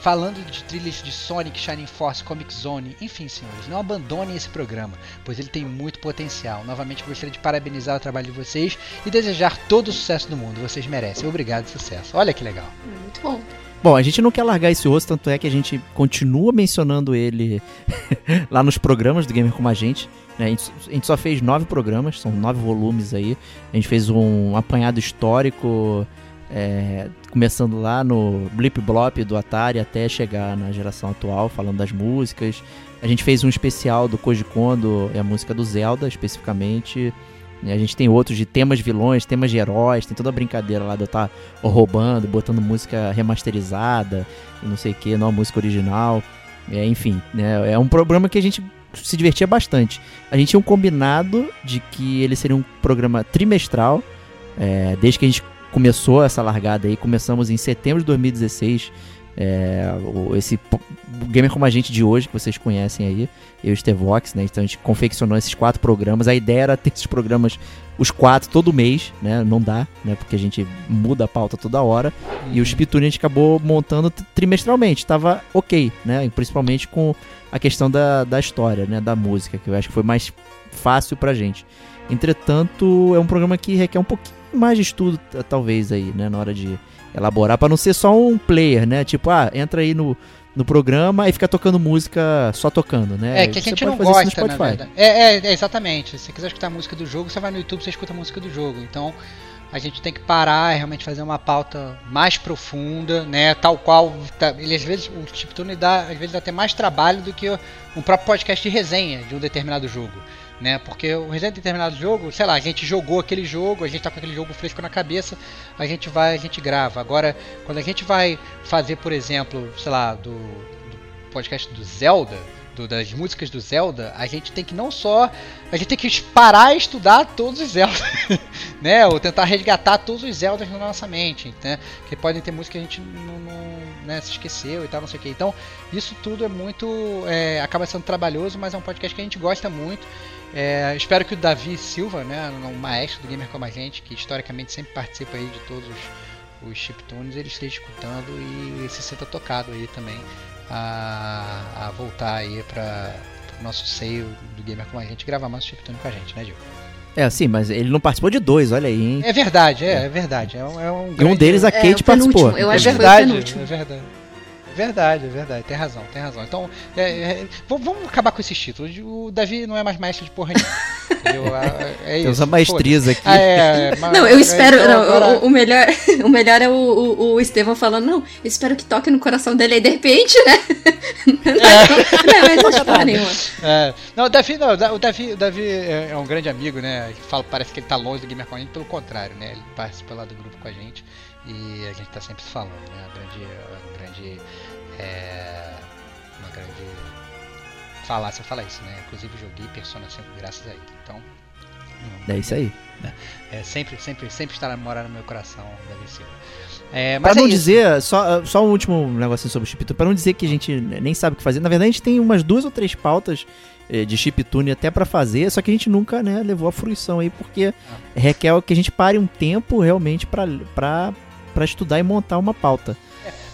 Speaker 1: Falando de trilhas de Sonic, Shining Force, Comic Zone, enfim, senhores, não abandonem esse programa, pois ele tem muito potencial. Novamente gostaria de parabenizar o trabalho de vocês e desejar todo o sucesso do mundo. Vocês merecem. Obrigado, sucesso. Olha que legal.
Speaker 5: Muito bom.
Speaker 4: Bom, a gente não quer largar esse osso, tanto é que a gente continua mencionando ele lá nos programas do Gamer Como a Gente. Né? A, gente a gente só fez nove programas, são nove volumes aí. A gente fez um apanhado histórico É, começando lá no Blip Blop do Atari até chegar na geração atual, falando das músicas. A gente fez um especial do Koji Kondo e a música do Zelda, especificamente. E a gente tem outros de temas vilões, temas de heróis, tem toda a brincadeira lá de eu estar tá roubando, botando música remasterizada não sei o que, não a música original. É, enfim, né, é um programa que a gente se divertia bastante. A gente tinha um combinado de que ele seria um programa trimestral, é, desde que a gente começou essa largada aí, começamos em setembro de 2016. É, esse gamer como a gente de hoje, que vocês conhecem aí, eu e o né? Então a gente confeccionou esses quatro programas. A ideia era ter esses programas, os quatro, todo mês, né? Não dá, né? Porque a gente muda a pauta toda hora. Uhum. E o Spitune a gente acabou montando trimestralmente. Tava ok, né? Principalmente com a questão da, da história, né? Da música, que eu acho que foi mais fácil pra gente. Entretanto, é um programa que requer um pouquinho mais de estudo, talvez, aí, né? Na hora de elaborar, para não ser só um player, né? Tipo, ah, entra aí no, no programa e fica tocando música só tocando, né?
Speaker 1: É, que a gente não gosta, na verdade. É, é, é, exatamente. Se você quiser escutar a música do jogo, você vai no YouTube e escuta a música do jogo. Então, a gente tem que parar e realmente fazer uma pauta mais profunda, né? Tal qual tá, ele às vezes o Chiptune dá às vezes até mais trabalho do que um próprio podcast de resenha de um determinado jogo né? Porque o Resident determinado jogo, sei lá, a gente jogou aquele jogo, a gente tá com aquele jogo fresco na cabeça, a gente vai, a gente grava. Agora, quando a gente vai fazer, por exemplo, sei lá, do, do podcast do Zelda, do, das músicas do Zelda, a gente tem que não só. A gente tem que parar e estudar todos os Zeldas, né? Ou tentar resgatar todos os Zeldas na nossa mente, né? Que podem ter música que a gente não, não né, se esqueceu e tal, não sei o que. Então, isso tudo é muito. É, acaba sendo trabalhoso, mas é um podcast que a gente gosta muito. É, espero que o Davi Silva, né, um maestro do gamer como a gente, que historicamente sempre participa aí de todos os, os chiptunes, ele esteja escutando e se sinta tocado aí também a, a voltar aí para o nosso seio do gamer como a gente gravar mais chiptune com a gente, né, Gil?
Speaker 4: É, sim, mas ele não participou de dois, olha aí, hein?
Speaker 1: É verdade, é, é verdade. É um, é um
Speaker 4: grande... E um deles a Kate é, participou.
Speaker 5: Eu acho
Speaker 1: é verdade, que foi o É verdade verdade, é verdade. Tem razão, tem razão. Então, é, é, vamos acabar com esses títulos. O Davi não é mais mestre de porra nenhuma.
Speaker 4: É, é Temos a maestriza aqui.
Speaker 5: Ah, é, mas, não, eu espero. Então, não, agora... o, o, melhor, o melhor é o, o, o Estevão falando, não, eu espero que toque no coração dele aí de repente, né?
Speaker 1: É. Não, mas não nenhuma. É. Não, o Davi, não, o Davi, o Davi é, é um grande amigo, né? Fala, parece que ele tá longe do Gamer com a gente, pelo contrário, né? Ele participa lá do grupo com a gente e a gente tá sempre falando, né? A grande, a grande é uma grande falácia falar isso, né? Inclusive joguei Persona 5 graças a ele. Então.
Speaker 4: Não, é isso aí.
Speaker 1: Né? É, sempre, sempre, sempre estará morar no meu coração, Davi Silva.
Speaker 4: É, mas pra é não isso. dizer, só, só um último negocinho sobre o chiptune, para não dizer que a gente nem sabe o que fazer. Na verdade, a gente tem umas duas ou três pautas eh, de chiptune até para fazer, só que a gente nunca né, levou a fruição aí, porque ah. requer que a gente pare um tempo realmente para estudar e montar uma pauta.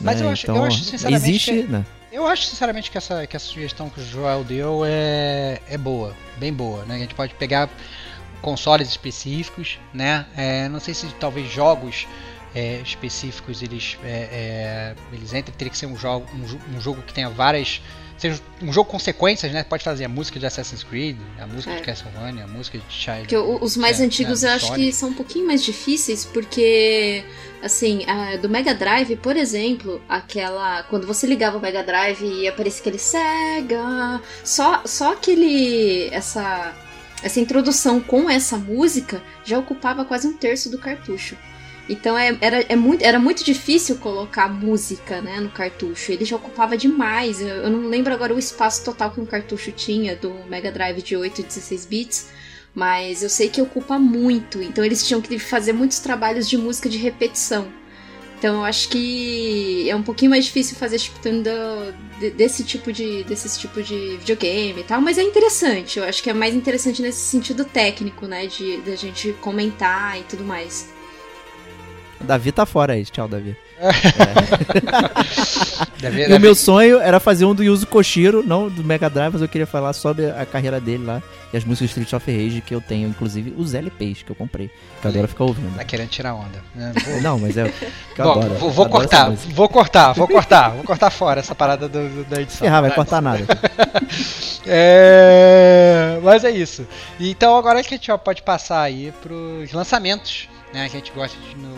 Speaker 1: Mas né? eu, acho, então, eu acho sinceramente. Existe, que, né? Eu acho sinceramente que essa, que essa sugestão que o Joel deu é, é boa, bem boa. Né? A gente pode pegar consoles específicos, né? É, não sei se talvez jogos é, específicos eles, é, é eles entrem, teria que ser um jogo, um, um jogo que tenha várias seja um jogo com sequências, né? Pode fazer a música de Assassin's Creed, a música é. de Castlevania, a música de Child.
Speaker 5: Porque os mais é, antigos né, eu acho que são um pouquinho mais difíceis, porque assim, a, do Mega Drive, por exemplo, aquela quando você ligava o Mega Drive e aparecia aquele Sega, só só aquele essa essa introdução com essa música já ocupava quase um terço do cartucho. Então é, era, é muito, era muito difícil colocar música né, no cartucho. Ele já ocupava demais. Eu, eu, não lembro agora o espaço total que um cartucho tinha do Mega Drive de 8 e 16 bits. Mas eu sei que ocupa muito. Então eles tinham que fazer muitos trabalhos de música de repetição. Então eu acho que é um pouquinho mais difícil fazer chiptune desse tipo de desse tipo de videogame e tal, mas é interessante. Eu acho que é mais interessante nesse sentido técnico, né, de da gente comentar e tudo mais.
Speaker 4: Davi tá fora aí. Tchau, Davi. É. E o meu sonho era fazer um do Yuzo Koshiro, não do Mega Drive, mas eu queria falar sobre a carreira dele lá e as músicas Street of Rage que eu tenho, inclusive os LPs que eu comprei, que eu adoro ficar ouvindo.
Speaker 1: Tá querendo tirar onda. Né?
Speaker 4: Não, mas é.
Speaker 1: Bom, adoro, vou, vou adoro cortar, vou cortar, vou cortar, vou cortar fora essa parada do, do, da edição.
Speaker 4: Ferrar, vai cortar nada.
Speaker 1: é, mas é isso. Então agora que a gente pode passar aí pros lançamentos né? A gente gosta de no,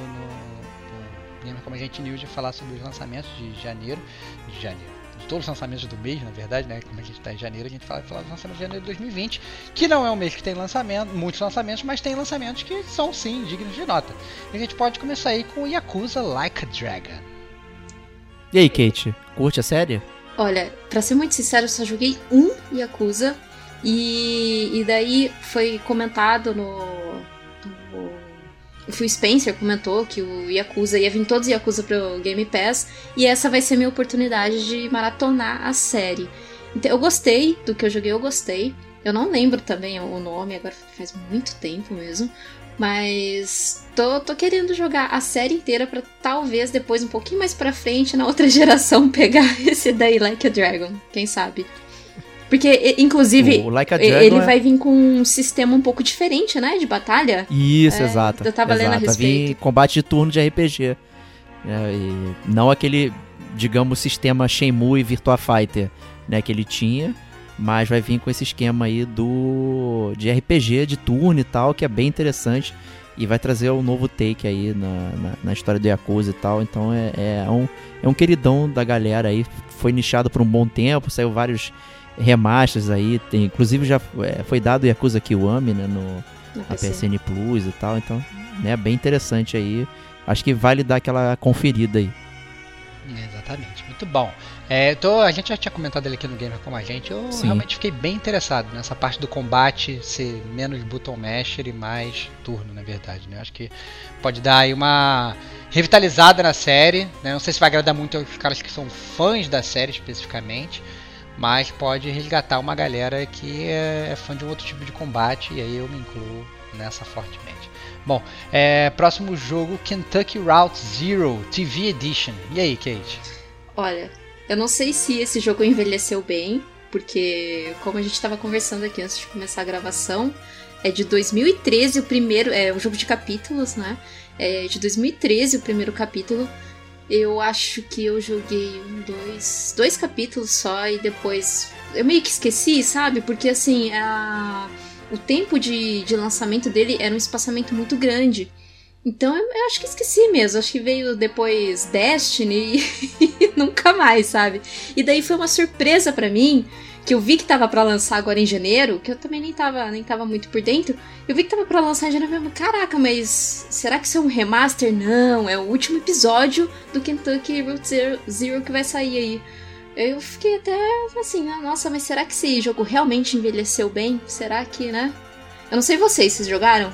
Speaker 1: no, Como a gente News de falar sobre os lançamentos de janeiro, de janeiro, de todos os lançamentos do mês, na verdade, né? Como a gente está em janeiro, a gente fala, fala dos lançamentos de janeiro de 2020, que não é um mês que tem lançamento, muitos lançamentos, mas tem lançamentos que são sim dignos de nota. E a gente pode começar aí com Yakuza Like a Dragon.
Speaker 4: E aí, Kate, curte a série?
Speaker 5: Olha, pra ser muito sincero, eu só joguei um Yakuza. E, e daí foi comentado no, no. O Phil Spencer comentou que o Yakuza ia vir todos os Yakuza pro Game Pass. E essa vai ser minha oportunidade de maratonar a série. Então, eu gostei do que eu joguei, eu gostei. Eu não lembro também o nome, agora faz muito tempo mesmo. Mas tô, tô querendo jogar a série inteira pra talvez depois, um pouquinho mais pra frente, na outra geração, pegar esse daí Like a Dragon. Quem sabe? Porque, inclusive,
Speaker 4: O Like a
Speaker 5: ele
Speaker 4: é-
Speaker 5: vai vir com um sistema um pouco diferente, né? De batalha.
Speaker 4: Isso,
Speaker 5: É,
Speaker 4: exato.
Speaker 5: eu tava lendo a
Speaker 4: exato. Vai vir
Speaker 5: respeito.
Speaker 4: combate de turno de RPG. É, não aquele, digamos, sistema Shenmue e Virtua Fighter, né, que ele tinha, mas vai vir com esse esquema aí do de RPG de turno e tal, que é bem interessante e vai trazer um novo take aí na, na, na história do Yakuza e tal. Então é, é, um, é um queridão da galera aí, foi nichado por um bom tempo, saiu vários remasters aí, tem, inclusive já é, foi dado o Yakuza Kiwami, né, no,
Speaker 5: Na.
Speaker 4: PSN Plus e tal, então, né, bem interessante aí. Acho que vale dar aquela conferida aí.
Speaker 1: Exatamente, muito bom. É, tô, a gente já tinha comentado ele aqui no Gamer como a gente. Eu
Speaker 4: Sim.
Speaker 1: realmente fiquei bem interessado nessa parte do combate ser menos button masher e mais turno, na verdade. Né? Acho que pode dar aí uma revitalizada na série. Né? Não sei se vai agradar muito aos caras que são fãs da série especificamente, mas pode resgatar uma galera que é, é fã de um outro tipo de combate e aí eu me incluo nessa fortemente. Bom, é, próximo jogo Kentucky Route Zero TV Edition. E aí, Kate?
Speaker 5: Olha, eu não sei se esse jogo envelheceu bem, porque como a gente estava conversando aqui antes de começar a gravação, é de 2013 o primeiro, é um jogo de capítulos, né? É de 2013 o primeiro capítulo. Eu acho que eu joguei um, dois, dois capítulos só e depois eu meio que esqueci, sabe? Porque assim, a, o tempo de, de lançamento dele era um espaçamento muito grande. Então eu, eu acho que esqueci mesmo. Acho que veio depois Destiny e nunca mais, sabe? E daí foi uma surpresa pra mim, que eu vi que tava pra lançar agora em janeiro, que eu também nem tava, nem tava muito por dentro. Eu vi que tava pra lançar em janeiro falei, caraca, mas será que isso é um remaster? Não, é o último episódio do Kentucky Route Zero, Zero que vai sair aí. Eu fiquei até assim, ah, nossa, mas será que esse jogo realmente envelheceu bem? Será que, né? Eu não sei vocês, vocês jogaram?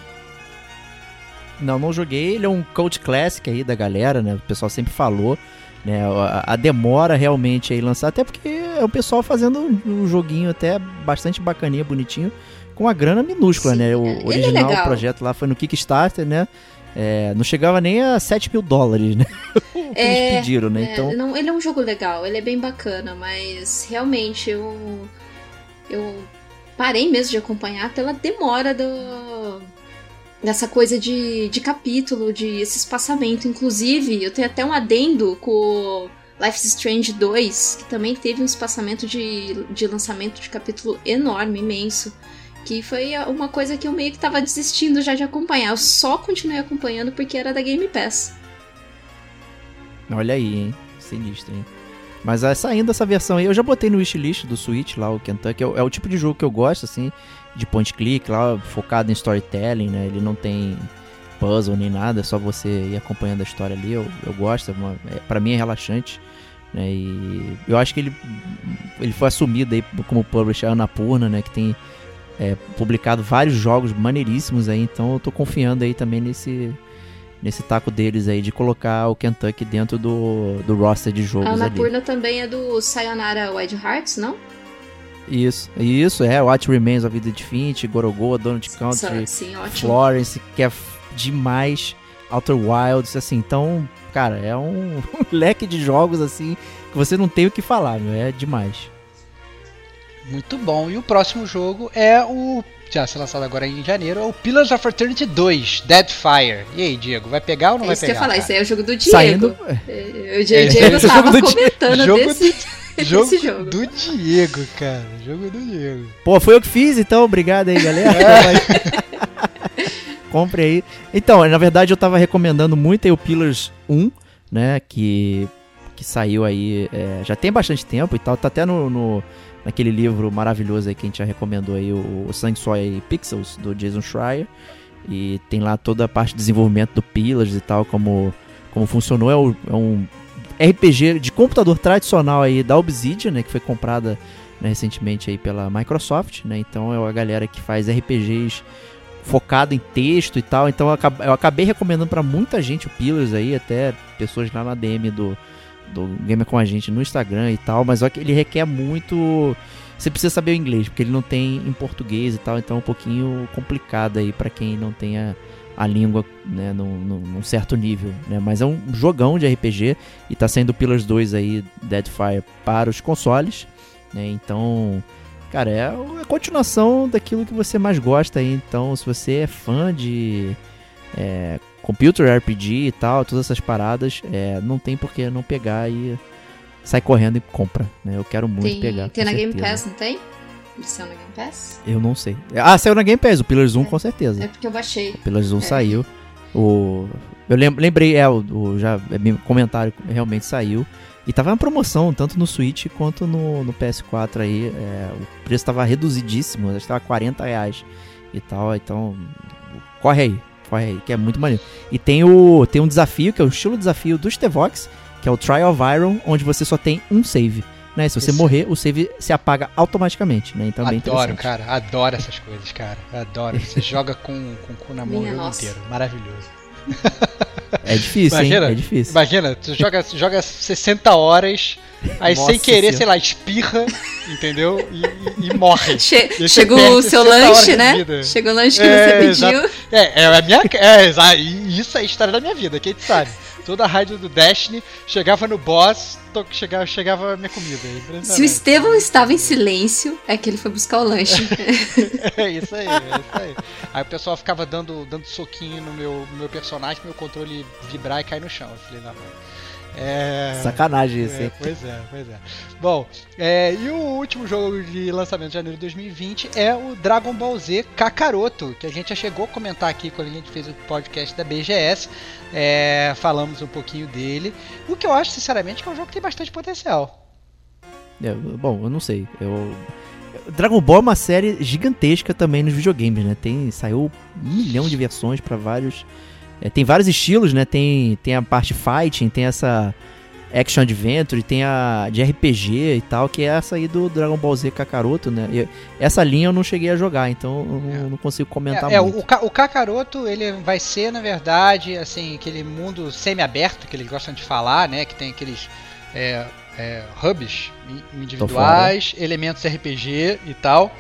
Speaker 4: Não, não joguei. Ele é um cult classic aí da galera, né? O pessoal sempre falou. Né? A, a demora realmente aí lançar, até porque é o pessoal fazendo um joguinho até bastante bacaninha, bonitinho, com uma grana minúscula,
Speaker 5: Sim,
Speaker 4: né? O
Speaker 5: é
Speaker 4: original
Speaker 5: legal.
Speaker 4: projeto lá foi no Kickstarter, né? É, não chegava nem a 7 mil dólares, né? o que
Speaker 5: É,
Speaker 4: eles pediram, né?
Speaker 5: É,
Speaker 4: Então,
Speaker 5: não, ele é um jogo legal, ele é bem bacana, mas realmente eu. Eu parei mesmo de acompanhar pela demora do. Dessa coisa de, de capítulo, de esse espaçamento. Inclusive, eu tenho até um adendo com Life is Strange 2, que também teve um espaçamento de, de lançamento de capítulo enorme, imenso. Que foi uma coisa que eu meio que tava desistindo já de acompanhar. Eu só continuei acompanhando porque era da Game Pass.
Speaker 4: olha aí, hein? Sinistro, hein? Mas ah, saindo dessa versão aí, eu já botei no wishlist do Switch lá, o Kentucky. É, o- é o tipo de jogo que eu gosto, assim, de point click lá, focado em storytelling, né? Ele não tem puzzle nem nada, é só você ir acompanhando a história ali. Eu, eu gosto, é uma, é, pra mim é relaxante. Né? E eu acho que ele, ele foi assumido aí como publisher Annapurna, né? Que tem é, publicado vários jogos maneiríssimos aí, então eu tô confiando aí também nesse, nesse taco deles aí de colocar o Kentucky dentro do, do roster de jogos
Speaker 5: A
Speaker 4: ali.
Speaker 5: Annapurna também é do Sayonara Wild Hearts, não?
Speaker 4: Isso, isso, é, What Remains of Edith Finch, Gorogoa, Donut Country,
Speaker 5: Sim, ótimo.
Speaker 4: Florence, que é demais, Outer Wilds, assim, então, cara, é um leque de jogos, assim, que você não tem o que falar, meu, é demais.
Speaker 1: Muito bom. E o próximo jogo é o. Já ser lançado agora em janeiro, é o Pillars of Eternity 2, Deadfire. E aí, Diego, vai pegar ou não
Speaker 5: É
Speaker 1: vai
Speaker 5: isso que eu
Speaker 1: pegar?
Speaker 5: ia falar,
Speaker 1: cara?
Speaker 5: isso aí é o jogo do Diego.
Speaker 4: Saindo,
Speaker 5: É, O
Speaker 1: É,
Speaker 5: Diego
Speaker 1: é,
Speaker 5: tava
Speaker 4: jogo do Di-
Speaker 5: comentando
Speaker 1: jogo
Speaker 5: desse,
Speaker 1: Jogo,
Speaker 5: jogo.
Speaker 1: do Diego, cara. Jogo do Diego.
Speaker 4: Pô, foi eu que fiz, então, obrigado aí, galera. Compre aí. Então, na verdade, eu tava recomendando muito aí o Pillars 1, né? Que, que saiu aí é, já tem bastante tempo e tal. Tá até no, no- naquele livro maravilhoso aí que a gente já recomendou aí, o, o Sangue, Soia e Pixels, do Jason Schreier. E tem lá toda a parte de desenvolvimento do Pillars e tal, como, como funcionou. É, o- é um RPG de computador tradicional aí da Obsidian, né? Que foi comprada né, recentemente aí pela Microsoft, né? Então é a galera que faz RPGs focado em texto e tal. Então eu acab- eu acabei recomendando pra muita gente o Pillars aí, até pessoas lá na DM do, do Gamer com a gente no Instagram e tal, mas que ele requer muito. Você precisa saber o inglês, porque ele não tem em português e tal, então é um pouquinho complicado aí pra quem não tem a, língua né, num, num- certo nível, né? Mas é um jogão de RPG e tá saindo o Pillars 2 aí, Deadfire, para os consoles, né? Então, cara, é a continuação daquilo que você mais gosta aí. Então, se você é fã de é, computer RPG e tal, todas essas paradas, é, não tem por que não pegar e sai correndo e compra, né? Eu quero muito
Speaker 5: Tem,
Speaker 4: pegar.
Speaker 5: tem na Game
Speaker 4: certeza.
Speaker 5: Pass, não tem? Saiu na Game Pass?
Speaker 4: Eu não sei. Ah, saiu na Game Pass, o Pillars 1
Speaker 5: É.
Speaker 4: com certeza.
Speaker 5: É porque eu baixei.
Speaker 4: O Pillars 1
Speaker 5: É.
Speaker 4: saiu. O eu lem- lembrei, é, o, o já é, meu comentário realmente saiu. E tava em promoção, tanto no Switch quanto no, no PS4 aí. é, o preço tava reduzidíssimo, acho que tava 40 reais e tal. Então, corre aí, corre aí, que é muito maneiro. E tem, o, tem um desafio, que é o estilo desafio do Stevox, que é o Trial of Iron, onde você só tem um save. Né? Se você
Speaker 1: Isso.
Speaker 4: morrer, o save se apaga automaticamente, né? Então é bem
Speaker 1: adoro,
Speaker 4: interessante.
Speaker 1: cara. Adoro essas coisas, cara. Adoro. Você joga com, com o cu na mão o
Speaker 5: Minha
Speaker 1: jogo
Speaker 5: nossa.
Speaker 1: inteiro. Maravilhoso.
Speaker 4: É difícil,
Speaker 1: Imagina,
Speaker 4: hein? É difícil.
Speaker 1: Imagina, tu joga, joga 60 horas, aí
Speaker 4: Nossa
Speaker 1: sem querer,
Speaker 4: Senhora.
Speaker 1: sei lá, espirra, entendeu? E, e- e morre.
Speaker 5: Che-
Speaker 1: você
Speaker 5: chegou o seu
Speaker 1: 60 horas
Speaker 5: lanche, né? Chegou o lanche que
Speaker 1: É,
Speaker 5: você pediu.
Speaker 1: É, é a minha. É, e isso é a história da minha vida, quem sabe? Toda a rádio do Destiny chegava no boss, to- chegava, chegava a minha comida.
Speaker 5: Se o Estevão estava em silêncio, é que ele foi buscar o lanche.
Speaker 1: É isso aí, é isso aí. Aí o pessoal ficava dando, dando soquinho no meu, meu personagem, meu controle vibrar e cair no chão, eu falei, na mão. É.
Speaker 4: Sacanagem esse.
Speaker 1: É,
Speaker 4: hein?
Speaker 1: pois é, pois é. Bom, é, e o último jogo de lançamento de janeiro de 2020 é o Dragon Ball Z Kakaroto, que a gente já chegou a comentar aqui quando a gente fez o podcast da BGS. é, falamos um pouquinho dele. O que eu acho, sinceramente, que é um jogo que tem bastante potencial.
Speaker 4: É, bom, eu não sei. Eu... Dragon Ball é uma série gigantesca também nos videogames, né? Tem, saiu um milhão de versões pra vários. É, tem vários estilos, né? Tem, tem a parte fighting, tem essa action adventure, tem a de RPG e tal, que é essa aí do Dragon Ball Z Kakaroto, né? Essa linha eu não cheguei a jogar, então eu não,
Speaker 1: É.
Speaker 4: não consigo comentar
Speaker 1: É, é,
Speaker 4: muito.
Speaker 1: o, o Kakaroto, ele vai ser, na verdade, assim, aquele mundo semi-aberto que eles gostam de falar, né? Que tem aqueles é, é, hubs in- individuais, elementos RPG e tal.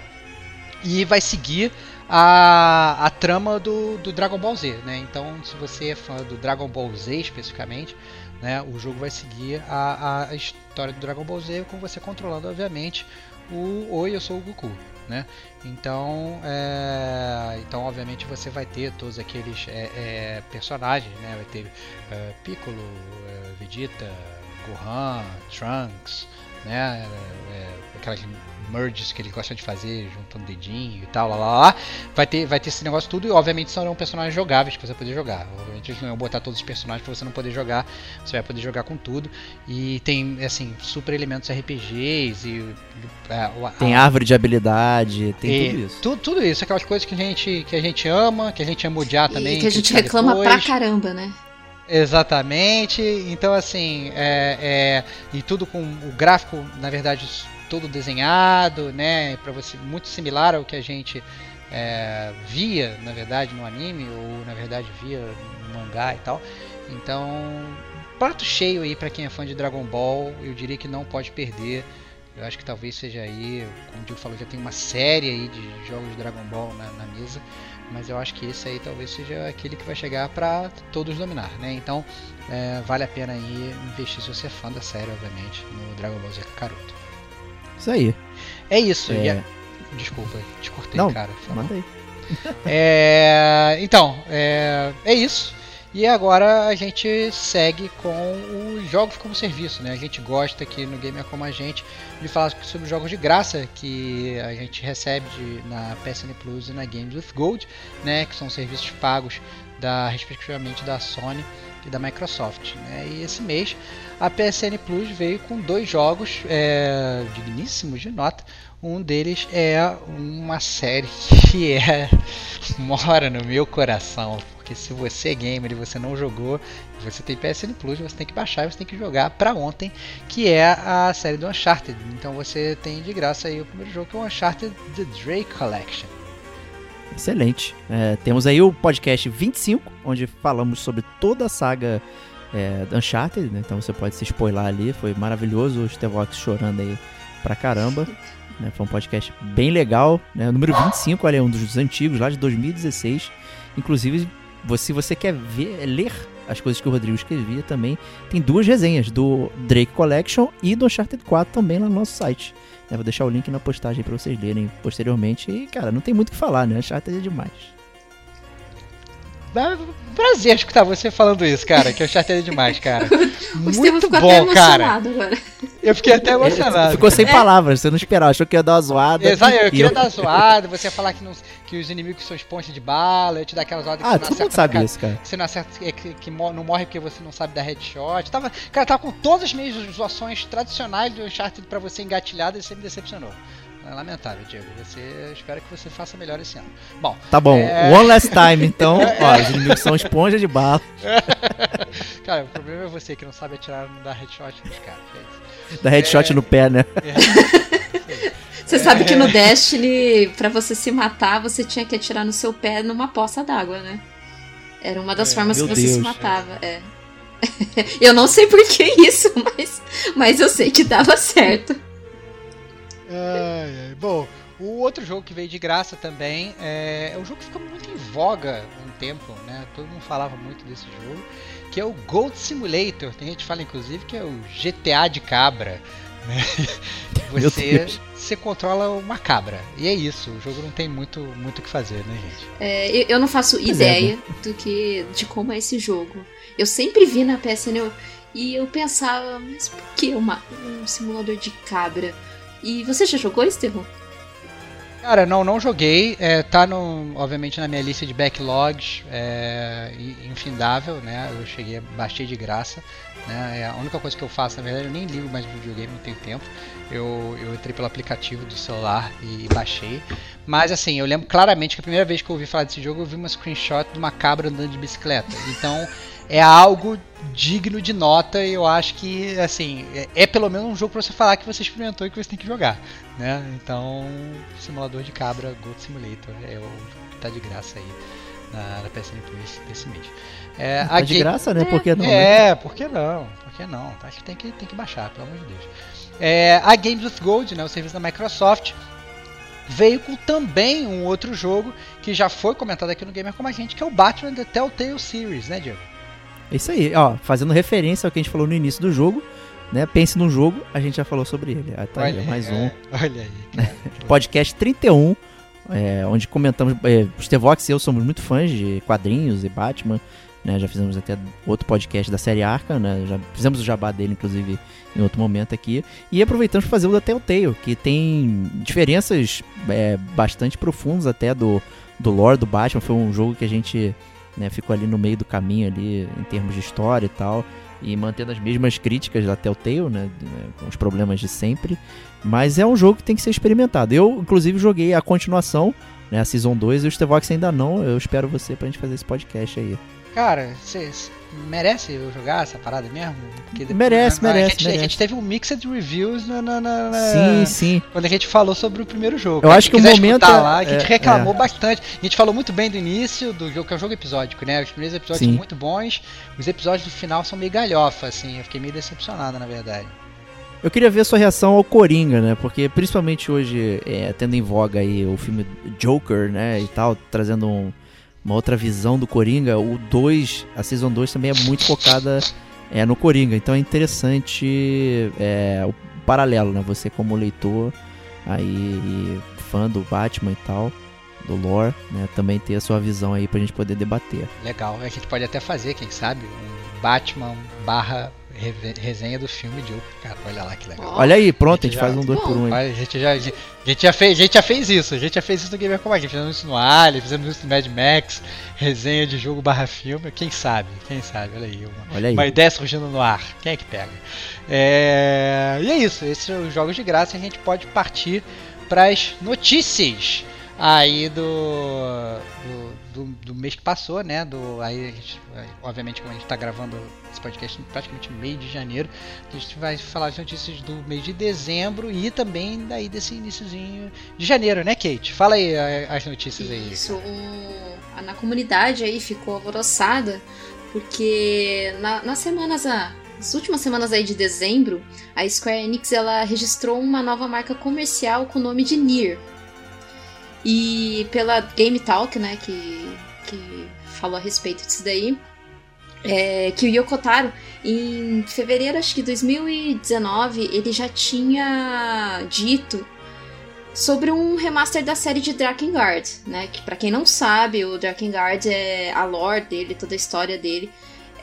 Speaker 1: E vai seguir a, a trama do, do Dragon Ball Z, né? Então, se você é fã do Dragon Ball Z especificamente, né? O jogo vai seguir a, a história do Dragon Ball Z com você controlando, obviamente, o Oi, eu sou o Goku, né? Então, é, então obviamente você vai ter todos aqueles é, é, personagens, né? Vai ter é, Piccolo, é, Vegeta, Gohan, Trunks, né? É, é, aquelas merges que ele gosta de fazer, juntando dedinho e tal, lá, lá, lá. Vai ter, vai ter esse negócio tudo e obviamente serão personagens jogáveis pra você poder jogar. Obviamente eles não iam botar todos os personagens pra você não poder jogar, você vai poder jogar com tudo. E tem, assim, super elementos RPGs e... é, o-
Speaker 4: Tem
Speaker 1: a-
Speaker 4: árvore de habilidade, tem
Speaker 1: e
Speaker 4: tudo isso.
Speaker 1: tu- tudo isso, aquelas coisas que a gente, que a gente ama, que a gente ama odiar também.
Speaker 5: e que a gente reclama pra
Speaker 1: depois.
Speaker 5: caramba, né?
Speaker 1: Exatamente. Então, assim, é, é, e tudo com o gráfico, na verdade, todo desenhado, né? Para você muito similar ao que a gente é, via, na verdade, no anime ou na verdade via no mangá e tal. Então, prato cheio aí para quem é fã de Dragon Ball, eu diria que não pode perder. Eu acho que talvez seja aí, como o Diego falou, já tem uma série aí de jogos de Dragon Ball na, na mesa, mas eu acho que esse aí talvez seja aquele que vai chegar para todos dominar, né? Então é, vale a pena aí investir se você é fã da série, obviamente, no Dragon Ball Z Kakaroto.
Speaker 4: Isso aí.
Speaker 1: É isso.
Speaker 4: É.
Speaker 1: a- Desculpa, te cortei,
Speaker 4: Não,
Speaker 1: cara.
Speaker 4: Manda aí.
Speaker 1: É, então, é, é isso. E agora a gente segue com os jogos como serviço, né? A gente gosta aqui no Gamer Como a Gente de falar sobre jogos de graça que a gente recebe de- na PSN Plus e na Games with Gold, né? Que são serviços pagos da respectivamente da Sony e da Microsoft. Né? E esse mês a PSN Plus veio com dois jogos é, digníssimos de nota. Um deles é uma série que é mora no meu coração, porque se você é gamer e você não jogou, você tem PSN Plus, você tem que baixar, você tem que jogar para ontem, que é a série do Uncharted. Então você tem de graça aí o primeiro jogo que é o Uncharted The Drake Collection.
Speaker 4: Excelente. É, temos aí o podcast 25, onde falamos sobre toda a saga é, Uncharted, né? Então você pode se spoiler ali, foi maravilhoso o Stevox chorando aí pra caramba. Né? Foi um podcast bem legal, né? O número 25, olha, é um dos antigos, lá de 2016. Inclusive, se você quer ver, ler as coisas que o Rodrigo escrevia também, tem duas resenhas do Drake Collection e do Uncharted 4 também lá no nosso site. Eu vou deixar o link na postagem para vocês lerem posteriormente. E, cara, não tem muito o que falar, né? Uncharted é demais.
Speaker 1: Dá prazer escutar você falando isso, cara, que eu chatei demais, cara.
Speaker 5: Muito bom, cara. Agora.
Speaker 1: Eu fiquei até emocionado.
Speaker 4: Ficou sem é. palavras, você não esperava, achou que ia dar uma zoada.
Speaker 1: Exato, eu queria eu... dar uma zoada, você ia falar que, não, que os inimigos são esponjas de bala, eu te dar aquela zoada que
Speaker 4: ah, você não acerta. sabe isso, cara.
Speaker 1: Você não acerta, que, que, que, não morre porque você não sabe dar headshot. Tava, cara, tava com todas as minhas zoações tradicionais do Uncharted pra você engatilhado e você me decepcionou. É lamentável, Diego. Você espero que você faça melhor esse ano. Bom.
Speaker 4: Tá bom. É... One last time, então. ó, os inimigos são esponja de bala.
Speaker 1: cara, o problema é você que não sabe atirar não dá headshot nos caras.
Speaker 4: É dá headshot é... no pé, né?
Speaker 5: É. Você sabe que no Destiny, para você se matar, você tinha que atirar no seu pé numa poça d'água, né? Era uma das é, formas que você Deus, se matava. É. eu não sei por que isso, mas, mas eu sei que dava certo.
Speaker 1: Ai, ai. Bom, o outro jogo que veio de graça também é, é um jogo que ficou muito em voga um tempo, né? Todo mundo falava muito desse jogo, que é o Gold Simulator. Tem gente que fala inclusive que é o GTA de cabra. Né? Você, você controla uma cabra. E é isso, o jogo não tem muito muito o que fazer, né, gente?
Speaker 5: É, eu não faço é, ideia né? do que de como é esse jogo. Eu sempre vi na PSN eu, e eu pensava, mas por que uma, um simulador de cabra? E você já jogou, Estevão?
Speaker 1: Cara, não, não joguei. É, tá no, obviamente na minha lista de backlogs, é, infindável, né? Eu cheguei, baixei de graça. Né? É a única coisa que eu faço, na verdade, eu nem ligo mais videogame, não tenho tempo. Eu, eu entrei pelo aplicativo do celular e baixei. Mas assim, eu lembro claramente que a primeira vez que eu ouvi falar desse jogo, eu vi uma screenshot de uma cabra andando de bicicleta. Então é algo digno de nota e eu acho que assim é, é, pelo menos um jogo para você falar que você experimentou e que você tem que jogar, né? Então, simulador de cabra Gold Simulator é o que tá de graça aí na, na PSN Plus desse mês.
Speaker 4: É, tá de graça, né? Por que não?
Speaker 1: É, né? por que não? Por que não? Acho que tem que, tem que baixar, pelo amor de Deus. É, a Games with Gold, né, o serviço da Microsoft, veio com também um outro jogo que já foi comentado aqui no Gamer como a gente, que é o Batman The Telltale Series, né, Diego?
Speaker 4: É isso aí, ó, fazendo referência ao que a gente falou no início do jogo, né? Pense num jogo, a gente já falou sobre ele. Ah, tá olha aí, mais um.
Speaker 1: olha aí.
Speaker 4: Podcast 31, é, onde comentamos. É, o Stevox e eu somos muito fãs de quadrinhos e Batman. Né, já fizemos até outro podcast da série Arca, né, já fizemos o jabá dele, inclusive, em outro momento aqui. E aproveitamos para fazer o da Telltale, que tem diferenças é, bastante profundas até do, do lore do Batman. Foi um jogo que a gente né, ficou ali no meio do caminho ali em termos de história e tal, e mantendo as mesmas críticas da Telltale, né, né, com os problemas de sempre, mas é um jogo que tem que ser experimentado. Eu, inclusive, joguei a continuação, né, a Season 2, e o Stevox ainda não, eu espero você pra gente fazer esse podcast aí.
Speaker 1: Cara, vocês merece eu jogar essa parada mesmo?
Speaker 4: Depois, merece, merece,
Speaker 1: a gente,
Speaker 4: merece.
Speaker 1: A gente teve um mixed reviews na, na, na,
Speaker 4: sim, sim.
Speaker 1: quando a gente falou sobre o primeiro jogo.
Speaker 4: Eu acho que o momento é,
Speaker 1: lá, a gente é, reclamou é. bastante. A gente falou muito bem do início do jogo, que é um jogo episódico, né? Os primeiros episódios sim. são muito bons, os episódios do final são meio galhofa, assim. Eu fiquei meio decepcionado, na verdade.
Speaker 4: Eu queria ver a sua reação ao Coringa, né? Porque principalmente hoje, é, tendo em voga aí o filme Joker, né? E tal, trazendo um uma outra visão do Coringa, o 2, a Season 2 também é muito focada é, no Coringa. Então é interessante é, o paralelo, né? Você como leitor aí fã do Batman e tal, do lore, né? Também ter a sua visão aí pra gente poder debater.
Speaker 1: Legal, a gente pode até fazer, quem sabe, um Batman barra Resenha do filme Joker, cara. Olha lá que legal.
Speaker 4: Olha aí, pronto, a gente
Speaker 1: Já-
Speaker 4: faz um dois por um
Speaker 1: a gente já, a gente já fez, a gente já fez isso, a gente já fez isso no Gamer como a gente, fizemos isso no Alien, fizemos isso no Mad Max, resenha de jogo barra filme, quem sabe, quem sabe, olha aí, uma,
Speaker 4: Olha aí.
Speaker 1: uma ideia surgindo no ar, quem é que pega? É, e é isso, esses são os jogos de graça, a gente pode partir para as notícias aí do, do, do, do mês que passou, né, do, aí gente, obviamente como a gente está gravando esse podcast praticamente meio de janeiro, a gente vai falar as notícias do mês de dezembro e também daí desse iníciozinho de janeiro, né, Kate? Fala aí as notícias aí.
Speaker 5: Isso, na comunidade aí ficou alvoroçada, porque na- nas semanas, a- nas últimas semanas aí de dezembro, a Square Enix ela registrou uma nova marca comercial com o nome de Nier. E pela Game Talk, né, que, que falou a respeito disso daí, é, que o Yoko Taro, em fevereiro acho que 2019, ele já tinha dito sobre um remaster da série de Drakengard, né? Que pra quem não sabe, o Drakengard é a lore dele, toda a história dele.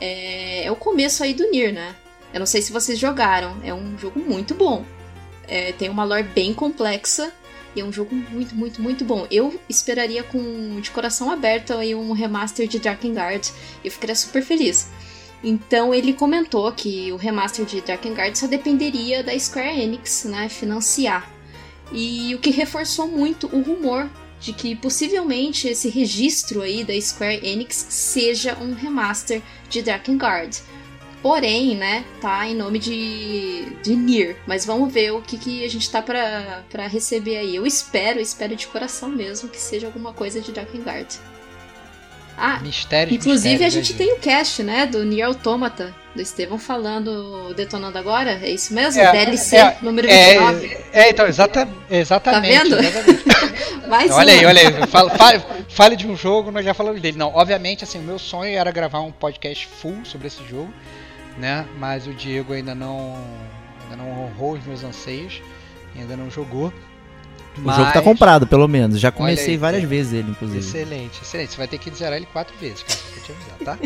Speaker 5: É, é o começo aí do Nier, né? Eu não sei se vocês jogaram, é um jogo muito bom. É, tem uma lore bem complexa e é um jogo muito, muito, muito bom. Eu esperaria com de coração aberto aí um remaster de Drakengard. Eu ficaria super feliz. Então ele comentou que o remaster de Drakengard só dependeria da Square Enix, né, financiar. E o que reforçou muito o rumor de que possivelmente esse registro aí da Square Enix seja um remaster de Drakengard. Porém, né, tá em nome de, de Nier. Mas vamos ver o que, que a gente tá pra, pra receber aí. Eu espero, espero de coração mesmo que seja alguma coisa de Drakengard. Ah,
Speaker 1: Mistérios,
Speaker 5: Inclusive, a gente
Speaker 1: né,
Speaker 5: tem o cast, né, do Nier Automata, do Estevão falando, detonando agora, é isso mesmo?
Speaker 1: É,
Speaker 5: DLC
Speaker 1: é,
Speaker 5: número 29.
Speaker 1: É, é, então, exata, exatamente.
Speaker 5: Tá vendo?
Speaker 1: exatamente.
Speaker 5: Mais
Speaker 1: olha aí, olha aí. Fala, fale, fale de um jogo, nós já falamos dele. Não, obviamente, assim, o meu sonho era gravar um podcast full sobre esse jogo, né? Mas o Diego ainda não, ainda não honrou os meus anseios, ainda não jogou.
Speaker 4: O jogo tá comprado, pelo menos. Já comecei
Speaker 1: aí,
Speaker 4: várias
Speaker 1: é.
Speaker 4: vezes ele, inclusive.
Speaker 1: Excelente, excelente. Você vai ter que zerar ele quatro vezes, cara. Te avisar, tá?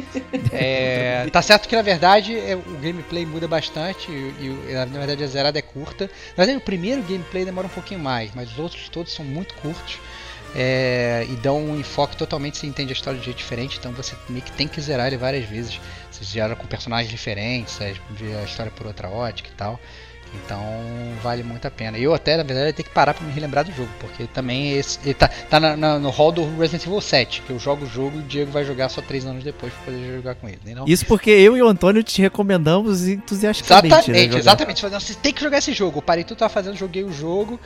Speaker 1: É, tá certo que na verdade é, o gameplay muda bastante e, e, na verdade a zerada é curta. Na verdade o primeiro gameplay demora um pouquinho mais, mas os outros todos são muito curtos. é, e dão um enfoque totalmente, você entende a história de um jeito diferente, então você meio que tem que zerar ele várias vezes. Você gera com personagens diferentes, você vê a história por outra ótica e tal. Então vale muito a pena. Eu até, na verdade, tenho que parar pra me relembrar do jogo, porque também esse, ele tá, tá na- na- no hall do Resident Evil 7, que eu jogo o jogo e o Diego vai jogar só 3 anos depois pra poder jogar com ele. né, Não?
Speaker 4: Isso porque eu e o Antônio te recomendamos entusiasticamente. né,
Speaker 1: Exatamente,
Speaker 4: jogar.
Speaker 1: exatamente. "Não, Você tem que jogar esse jogo. Eu parei tudo que tava fazendo, joguei o jogo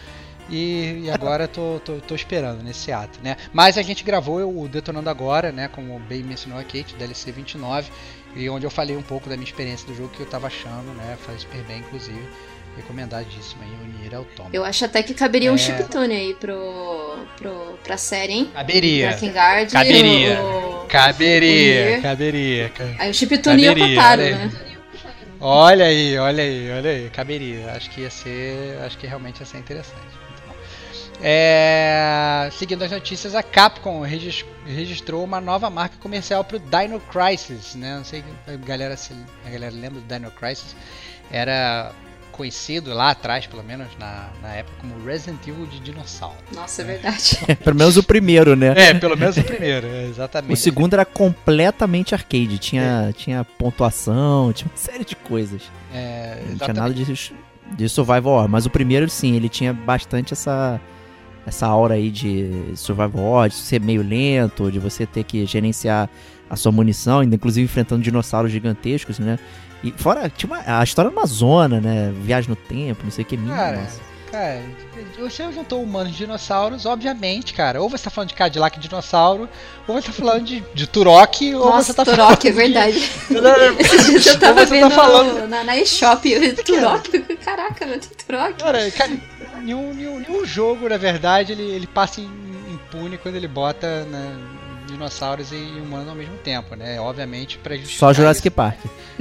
Speaker 1: e, e agora tô, tô, tô esperando nesse ato, né? Mas a gente gravou o Detonando Agora, né? Como bem mencionou a Kate, DLC 29, e onde eu falei um pouco da minha experiência do jogo que eu tava achando, né? Falei super bem, inclusive. Recomendadíssimo aí, o Nier Automata.
Speaker 5: Eu acho até que caberia um
Speaker 1: É.
Speaker 5: chiptune aí pro, pro, pra série, hein?
Speaker 1: Caberia.
Speaker 5: Drakengard.
Speaker 1: Caberia.
Speaker 5: O,
Speaker 1: Caberia,
Speaker 5: Nier.
Speaker 1: caberia. ca-
Speaker 5: aí o chiptune o Kotaro,
Speaker 1: olha aí.
Speaker 5: né?
Speaker 1: Olha aí, olha aí, olha aí, caberia. Acho que ia ser. Acho que realmente ia ser interessante. É, seguindo as notícias, a Capcom regis- registrou uma nova marca comercial para o Dino Crisis, né? Não sei se a galera, se, a galera lembra do Dino Crisis. Era conhecido lá atrás, pelo menos na, na época, como Resident Evil de dinossauro.
Speaker 5: Nossa, é verdade.
Speaker 4: Pelo menos o primeiro, né?
Speaker 1: É, pelo menos o primeiro, é, exatamente.
Speaker 4: O segundo era completamente arcade. Tinha, tinha pontuação, tinha uma série de coisas.
Speaker 1: É,
Speaker 4: Não tinha nada de, de survival horror. Mas o primeiro, sim, ele tinha bastante essa, essa aura aí de survival horror, de ser meio lento, de você ter que gerenciar a sua munição, inclusive enfrentando dinossauros gigantescos, né? E fora, tinha uma, a história numa zona, né? Viagem no tempo, não sei o que. minha
Speaker 1: Cara,
Speaker 4: nossa.
Speaker 1: cara, você juntou humanos e dinossauros, obviamente, cara. Ou você tá falando de Cadillac e dinossauro, ou você tá falando de, de Turok, ou
Speaker 5: Nossa,
Speaker 1: você tá
Speaker 5: Turok, é verdade.
Speaker 1: falando.
Speaker 5: Esses dias eu tava
Speaker 1: Ou você
Speaker 5: vendo
Speaker 1: tá falando-
Speaker 5: na, na eShop, Turok, caraca, meu, tem Turok.
Speaker 1: Cara, cara nenhum, nenhum, nenhum jogo, na verdade, ele, ele passa im- impune quando ele bota na- dinossauros e humanos ao mesmo tempo, né? Obviamente para
Speaker 4: Só Jurassic Park.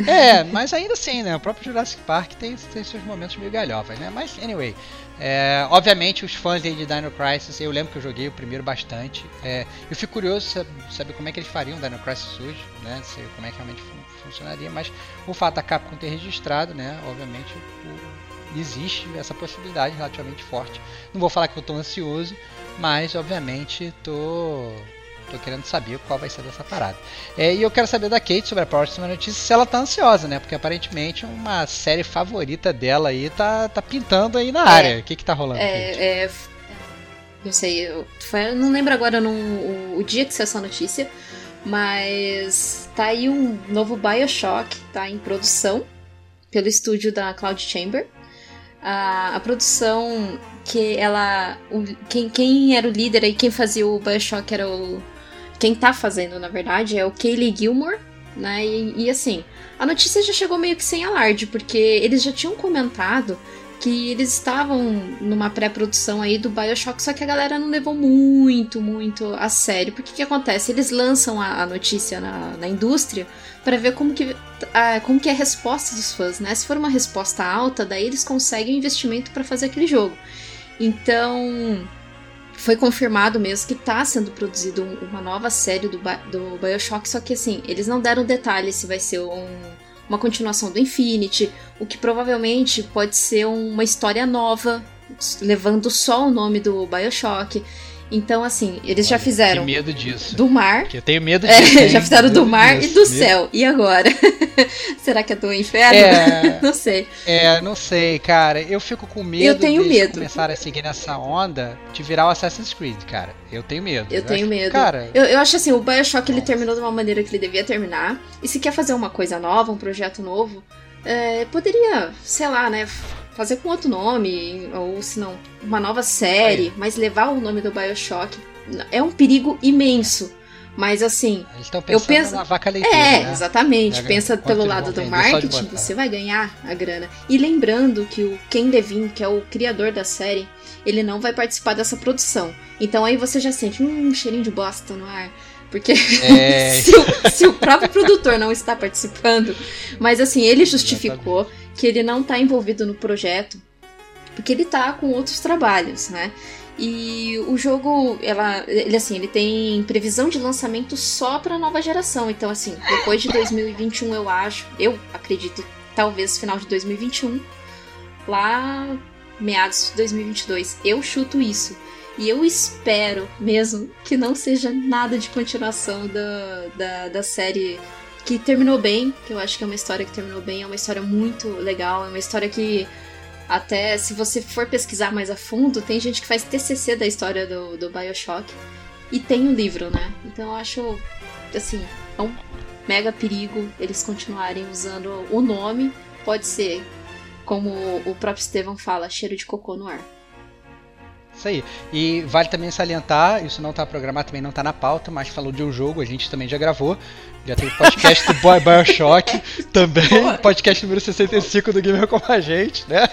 Speaker 1: É, mas ainda assim, né? O próprio Jurassic Park tem, tem seus momentos meio galhofas, né? Mas, anyway, é, obviamente os fãs de Dino Crisis, eu lembro que eu joguei o primeiro bastante. É, eu fico curioso saber, como é que eles fariam Dino Crisis hoje, né? Se, como é que realmente fun funcionaria, mas o fato da Capcom ter registrado, né? Obviamente o, existe essa possibilidade relativamente forte. Não vou falar que eu estou ansioso, mas obviamente tô tô querendo saber qual vai ser dessa parada. É, e eu quero saber da Kate sobre a próxima notícia se ela tá ansiosa, né? Porque aparentemente uma série favorita dela aí tá, tá pintando aí na é, área. O que que tá rolando?
Speaker 5: É, é, não sei, eu, foi, não lembro agora no, o, o, dia que saiu essa notícia, mas tá aí um novo Bioshock, tá em produção pelo estúdio da Cloud Chamber. A, a produção que ela. O, quem, quem era o líder aí, quem fazia o Bioshock era o. Quem tá fazendo, na verdade, é o Kaylee Gilmore, né? E, e assim, a notícia já chegou meio que sem alarde, porque eles já tinham comentado que eles estavam numa pré-produção aí do Bioshock, só que a galera não levou muito, muito a sério. Porque que acontece? Eles lançam a, a notícia na, na indústria para ver como que, a, como que é a resposta dos fãs, né? Se for uma resposta alta, daí eles conseguem o investimento para fazer aquele jogo. Então, foi confirmado mesmo que está sendo produzido uma nova série do, do Bioshock, só que assim, eles não deram detalhes se vai ser um, uma continuação do Infinity, o que provavelmente pode ser uma história nova, levando só o nome do Bioshock. Então, assim, eles Olha, já fizeram.
Speaker 1: Que medo disso.
Speaker 5: Do mar.
Speaker 1: Que eu tenho medo é, disso.
Speaker 5: É, já fizeram do mar disso, e do medo. céu. E agora? Será que é do inferno? É, não sei.
Speaker 1: É, não sei, cara. Eu fico com medo.
Speaker 5: Eu tenho medo.
Speaker 1: começar a seguir nessa onda de virar o Assassin's Creed, cara. Eu tenho medo.
Speaker 5: Eu, eu tenho
Speaker 1: acho,
Speaker 5: medo.
Speaker 1: Cara.
Speaker 5: Eu, eu acho assim, o Bioshock ele terminou de uma maneira que ele devia terminar. E se quer fazer uma coisa nova, um projeto novo, é, poderia, sei lá, né? Fazer com outro nome, ou se não, uma nova série, é. mas levar o nome do Bioshock é um perigo imenso. Mas assim, eu penso
Speaker 1: na vaca leiteira,
Speaker 5: É,
Speaker 1: né?
Speaker 5: exatamente. Pensa pelo lado do marketing, você vai ganhar a grana. E lembrando que o Ken Levine, que é o criador da série, ele não vai participar dessa produção. Então aí você já sente um cheirinho de bosta no ar. Porque é... se, o, se, o, próprio produtor não está participando, mas assim, ele justificou que ele não está envolvido no projeto, porque ele está com outros trabalhos, né? E o jogo, ela, ele assim, ele tem previsão de lançamento só para nova geração. Então assim, depois de 2021 eu acho, eu acredito, talvez final de 2021, lá meados de 2022. Eu chuto isso. E eu espero mesmo que não seja nada de continuação da, da, da série que terminou bem, que eu acho que é uma história que terminou bem, é uma história muito legal, é uma história que até se você for pesquisar mais a fundo, tem gente que faz TCC da história do, do Bioshock. E tem o um livro, né? Então eu acho, assim, é um mega perigo eles continuarem usando o nome. Pode ser, como o próprio Estevão fala, cheiro de cocô no ar.
Speaker 1: Isso aí. E vale também salientar, isso não está programado, também não está na pauta, mas falou de um jogo, a gente também já gravou. Já teve podcast do Boy Bioshock também, podcast número 65 do Gamer com a gente, né?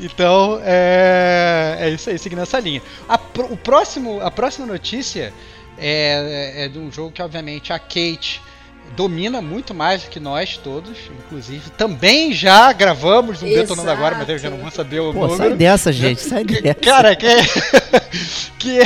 Speaker 1: Então, é, é isso aí, seguindo essa linha. A, o próximo, a próxima notícia é, é de um jogo que, obviamente, a Kate domina muito mais do que nós todos, inclusive. Também já gravamos um Detonando Agora, mas eu já não vou saber o Pô, número.
Speaker 4: Sai dessa, gente, sai dessa.
Speaker 1: Cara, que é, que é,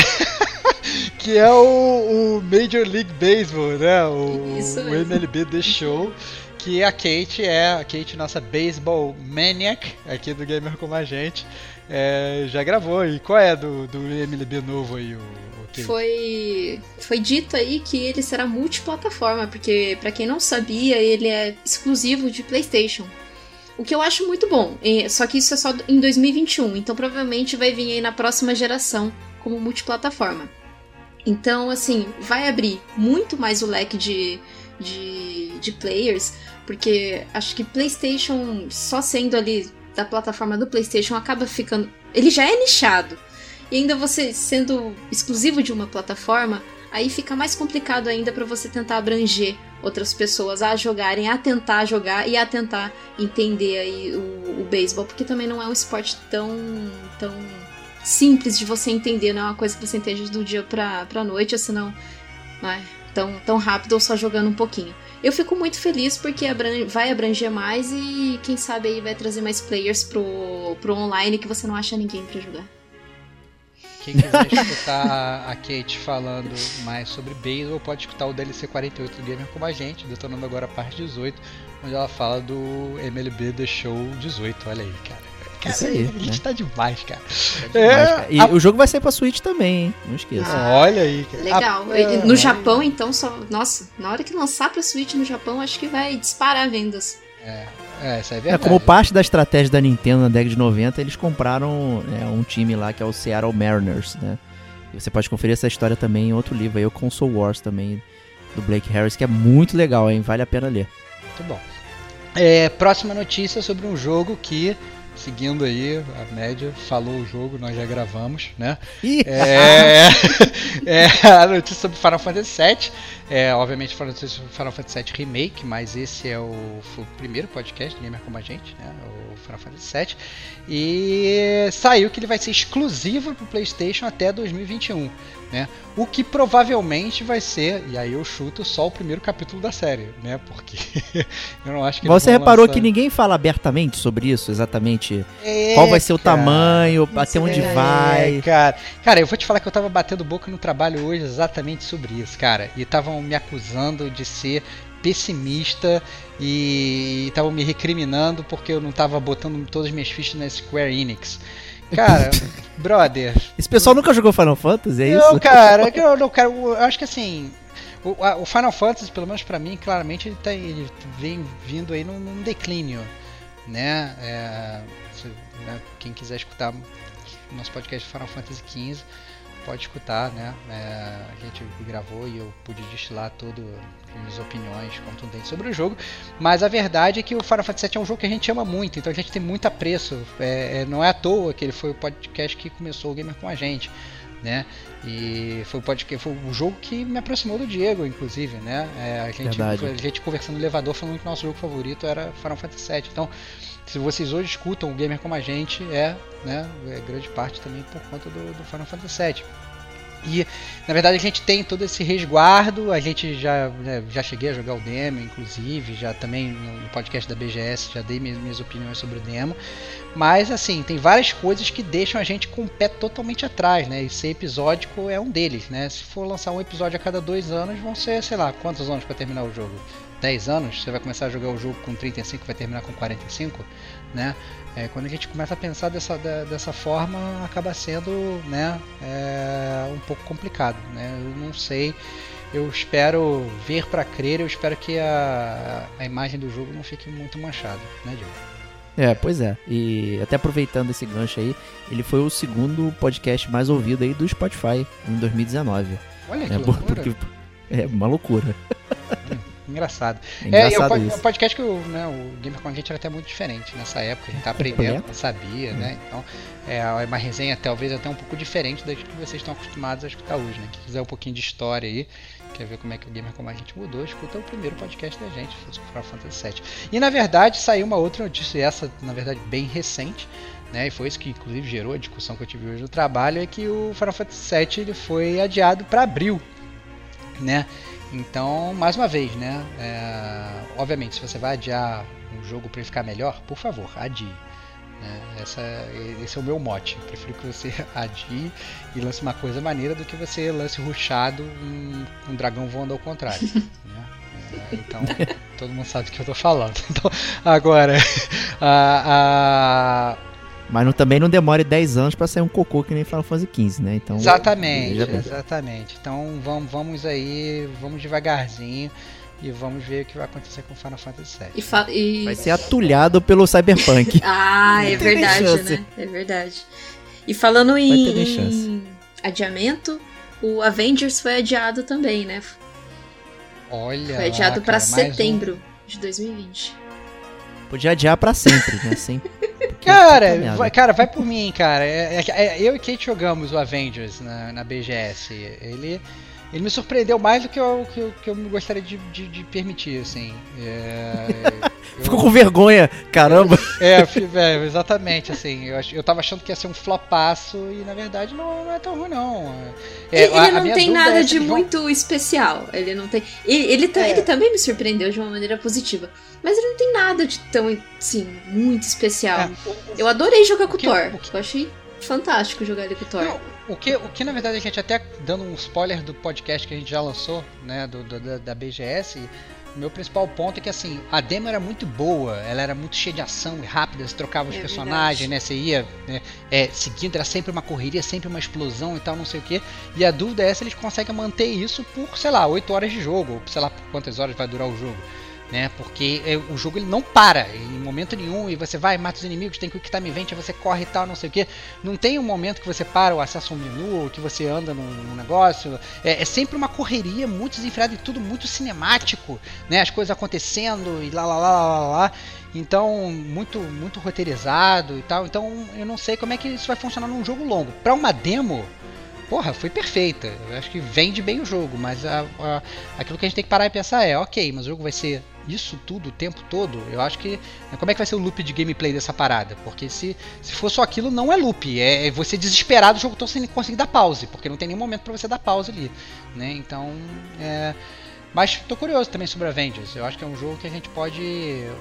Speaker 1: que é o, o, Major League Baseball, né? O, o MLB The Show. Que a Kate é, a Kate, nossa baseball maniac aqui do Gamer Como a Gente, é, já gravou. E qual é do, do MLB novo aí? O,
Speaker 5: foi, foi dito aí que ele será multiplataforma, porque para quem não sabia, ele é exclusivo de PlayStation. O que eu acho muito bom, só que isso é só em 2021, então provavelmente vai vir aí na próxima geração como multiplataforma. Então, assim, vai abrir muito mais o leque de, de, de players, porque acho que PlayStation, só sendo ali da plataforma do PlayStation, acaba ficando. Ele já é nichado, e ainda você sendo exclusivo de uma plataforma, aí fica mais complicado ainda para você tentar abranger outras pessoas a jogarem, a tentar jogar e a tentar entender aí o, o beisebol, porque também não é um esporte tão tão simples de você entender, não é uma coisa que você entende do dia pra, pra noite, senão. Não é? tão, tão rápido ou só jogando um pouquinho. Eu fico muito feliz porque abran vai abranger mais e quem sabe aí vai trazer mais players pro, pro online que você não acha ninguém para jogar.
Speaker 1: Quem quiser escutar a Kate falando mais sobre beisebol, pode escutar o DLC 48 do Gamer como a gente, detonando agora a parte 18, onde ela fala do MLB The Show 18. Olha aí, cara. Cara,
Speaker 4: Isso aí,
Speaker 1: a gente
Speaker 4: né?
Speaker 1: tá demais, cara.
Speaker 4: Demais, cara. E
Speaker 1: a-
Speaker 4: o jogo vai sair pra Switch também, hein? Não esqueça.
Speaker 1: Olha aí, cara.
Speaker 5: Legal.
Speaker 1: A-
Speaker 5: E No Japão, então, só. Nossa, na hora que lançar pra Switch no Japão, acho que vai disparar vendas.
Speaker 1: É, isso é
Speaker 4: É,
Speaker 1: verdade.
Speaker 4: como parte da estratégia da Nintendo na década de 90, eles compraram é, um time lá que é o Seattle Mariners, né? E você pode conferir essa história também em outro livro aí, o Console Wars também, do Blake Harris, que é muito legal, hein? Vale a pena ler.
Speaker 1: Muito bom. É, próxima notícia sobre um jogo que, seguindo aí a média, falou o jogo, nós já gravamos, né?
Speaker 4: Ih,
Speaker 1: É, é a notícia sobre Final Fantasy VII. É, obviamente Final Fantasy, Final Fantasy VII Remake, mas esse é o, o primeiro podcast Gamer Como a Gente, né? O Final Fantasy VII. E saiu que ele vai ser exclusivo para o PlayStation até 2021. Né? O que provavelmente vai ser, e aí eu chuto só o primeiro capítulo da série, né? Porque eu não acho que
Speaker 4: Você reparou
Speaker 1: lançar-
Speaker 4: que ninguém fala abertamente sobre isso, exatamente?
Speaker 1: É,
Speaker 4: Qual vai ser o
Speaker 1: cara.
Speaker 4: tamanho, até onde
Speaker 5: é,
Speaker 4: vai.
Speaker 1: Cara. Cara, eu vou te falar que eu tava batendo boca no trabalho hoje exatamente sobre isso, cara. E estavam me acusando de ser pessimista e estavam me recriminando porque eu não tava botando todas as minhas fichas na Square Enix. Cara, brother,
Speaker 4: Esse pessoal nunca jogou Final Fantasy, é
Speaker 1: não,
Speaker 4: isso?
Speaker 1: cara, eu, não, cara, eu acho que assim. O, a- o Final Fantasy, pelo menos pra mim, claramente ele, tá, ele vem vindo aí num, num declínio, né? É, se- né, Quem quiser escutar nosso podcast Final Fantasy XV, pode escutar, né? É, a gente gravou e eu pude destilar todas as minhas opiniões contundentes sobre o jogo. Mas a verdade é que o Final Fantasy VII é um jogo que a gente ama muito, então a gente tem muito apreço. É, é, não é à toa que ele foi o podcast que começou o Gamer com a gente, né? E foi o, podcast, foi o jogo que me aproximou do Diego, inclusive, né? É, a, gente, a gente conversando no elevador falando que o nosso jogo favorito era Final Fantasy VII. Então, se vocês hoje escutam o Gamer como a gente, é, né, é grande parte também por conta do, do Final Fantasy VII. E na verdade a gente tem todo esse resguardo, a gente já, né, já cheguei a jogar o demo, inclusive, já também no podcast da BGS já dei minhas, minhas opiniões sobre o demo. Mas assim, tem várias coisas que deixam a gente com o pé totalmente atrás, né? E ser episódico é um deles, né? Se for lançar um episódio a cada dois anos, vão ser, sei lá, quantos anos para terminar o jogo? 10 anos? Você vai começar a jogar o jogo com 35 vai terminar com 45, né? É, quando a gente começa a pensar dessa, da- dessa forma, acaba sendo né, é, um pouco complicado. Né? Eu não sei, eu espero ver para crer, eu espero que a, a imagem do jogo não fique muito manchada, né, Diogo?
Speaker 4: É, pois é. E até aproveitando esse gancho aí, ele foi o segundo podcast mais ouvido aí do Spotify em 2019.
Speaker 1: Olha que
Speaker 4: É,
Speaker 1: loucura.
Speaker 4: porque é uma loucura.
Speaker 1: Engraçado.
Speaker 4: É
Speaker 1: É, e o,
Speaker 4: engraçado isso.
Speaker 1: o podcast que o, né, o Gamer com a gente era até muito diferente nessa época, a gente tá aprendendo, não sabia, né? Então é uma resenha talvez até um pouco diferente das que vocês estão acostumados a escutar hoje, né? Quem quiser um pouquinho de história aí, quer ver como é que o Gamer como a gente mudou, escuta o primeiro podcast da gente, foi sobre Final Fantasy VII. E na verdade saiu uma outra notícia, essa na verdade bem recente, né? E foi isso que inclusive gerou a discussão que eu tive hoje no trabalho, é que o Final Fantasy VII ele foi adiado para abril, né? Então, mais uma vez, né? é, obviamente, se você vai adiar um jogo para ele ficar melhor, por favor, adie. né? Essa, esse é o meu mote. Eu prefiro que você adie e lance uma coisa maneira do que você lance ruxado um, um dragão voando ao contrário. né? É, então, todo mundo sabe do que eu tô falando. Então, agora, a- a,
Speaker 4: Mas não- também não demore 10 anos pra sair um cocô que nem Final Fantasy XV, né? Então,
Speaker 1: Exatamente, exatamente. Então vamos, vamos aí, vamos devagarzinho e vamos ver o que vai acontecer com Final Fantasy VII.
Speaker 5: E, fa- e-
Speaker 4: Vai ser atulhado pelo Cyberpunk.
Speaker 5: Ah, é verdade, né? É verdade. E falando em, em adiamento, o Avengers foi adiado também, né?
Speaker 1: Olha,
Speaker 5: Foi adiado
Speaker 1: cara, mais um-
Speaker 5: setembro de 2020.
Speaker 4: Podia adiar pra sempre, né? Porque
Speaker 1: Cara, vai, cara, vai por mim, cara. É- é- é- eu e Kate jogamos o Avengers na, na BGS. Ele ele me surpreendeu mais do que eu, que eu, que eu gostaria de, de, de permitir, assim. É, eu-
Speaker 4: Ficou com vergonha, caramba.
Speaker 1: É, é, exatamente, assim. Eu, ach- eu tava achando que ia ser um flopaço e na verdade não, não é tão ruim, não. É,
Speaker 5: ele
Speaker 1: a- a
Speaker 5: não
Speaker 1: minha
Speaker 5: tem nada
Speaker 1: é se
Speaker 5: de
Speaker 1: eles vão-
Speaker 5: muito especial. Ele não tem. Ele, ele, ta-
Speaker 1: É.
Speaker 5: ele também me surpreendeu de uma maneira positiva. Mas ele não tem nada de tão, assim, muito especial.
Speaker 1: É,
Speaker 5: Eu adorei jogar com o
Speaker 1: que-
Speaker 5: Thor.
Speaker 1: o que-
Speaker 5: Eu achei fantástico jogar ele com o Thor.
Speaker 1: Não, o que, o que na verdade a gente até dando um spoiler do podcast que a gente já lançou, né, do, do- da, da BGS, o meu principal ponto é que assim, a demo era muito boa, ela era muito cheia de ação e rápida, você trocava os
Speaker 5: É
Speaker 1: personagens,
Speaker 5: verdade.
Speaker 1: né, você ia né, é, seguindo, era sempre uma correria, sempre uma explosão e tal, não sei o que. E a dúvida é se eles conseguem manter isso por, sei lá, 8 horas de jogo, ou sei lá por quantas horas vai durar o jogo. Né, porque é, o jogo ele não para em momento nenhum e você vai, mata os inimigos, tem que time event, aí você corre e tal, não sei o que. Não tem um momento que você para o acesso a um menu, ou que você anda num, num negócio. É, é sempre uma correria muito desenfreada e tudo muito cinemático, né? As coisas acontecendo e lá lá lá lá lá. lá. Então, muito muito roteirizado e tal. Então, eu não sei como é que isso vai funcionar num jogo longo. Para uma demo, porra, foi perfeita. Eu acho que vende bem o jogo, mas a- a- aquilo que a gente tem que parar e pensar é, ok, mas o jogo vai ser isso tudo o tempo todo? Eu acho que. Como é que vai ser o loop de gameplay dessa parada? Porque se, se for só aquilo, não é loop. É, é você desesperado o jogo todo sem conseguir dar pause, porque não tem nenhum momento pra você dar pause ali. Né? Então. É... Mas tô curioso também sobre Avengers. Eu acho que é um jogo que a gente pode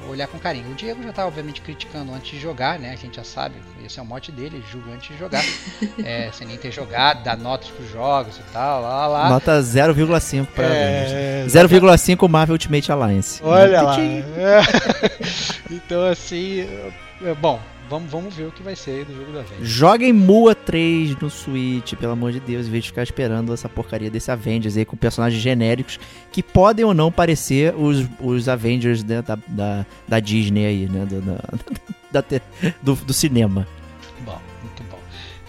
Speaker 1: olhar com carinho. O Diego já tá, obviamente, criticando antes de jogar, né? A gente já sabe. Esse é o mote dele, ele julga antes de jogar. é, sem nem ter jogado, dá notas pros jogos e tal, lá lá.
Speaker 4: Nota 0,5 pra Avengers.
Speaker 1: É,
Speaker 4: 0,5 Marvel Ultimate Alliance.
Speaker 1: Olha lá. É. então assim, é, bom, vamos, vamos ver o que vai ser aí do jogo da Avengers.
Speaker 4: Joguem Mua 3 no Switch, pelo amor de Deus, em vez de ficar esperando essa porcaria desse Avengers aí com personagens genéricos que podem ou não parecer os, os Avengers né, da, da, da Disney aí, né? Do, da, da do, do cinema.
Speaker 1: Bom, muito bom.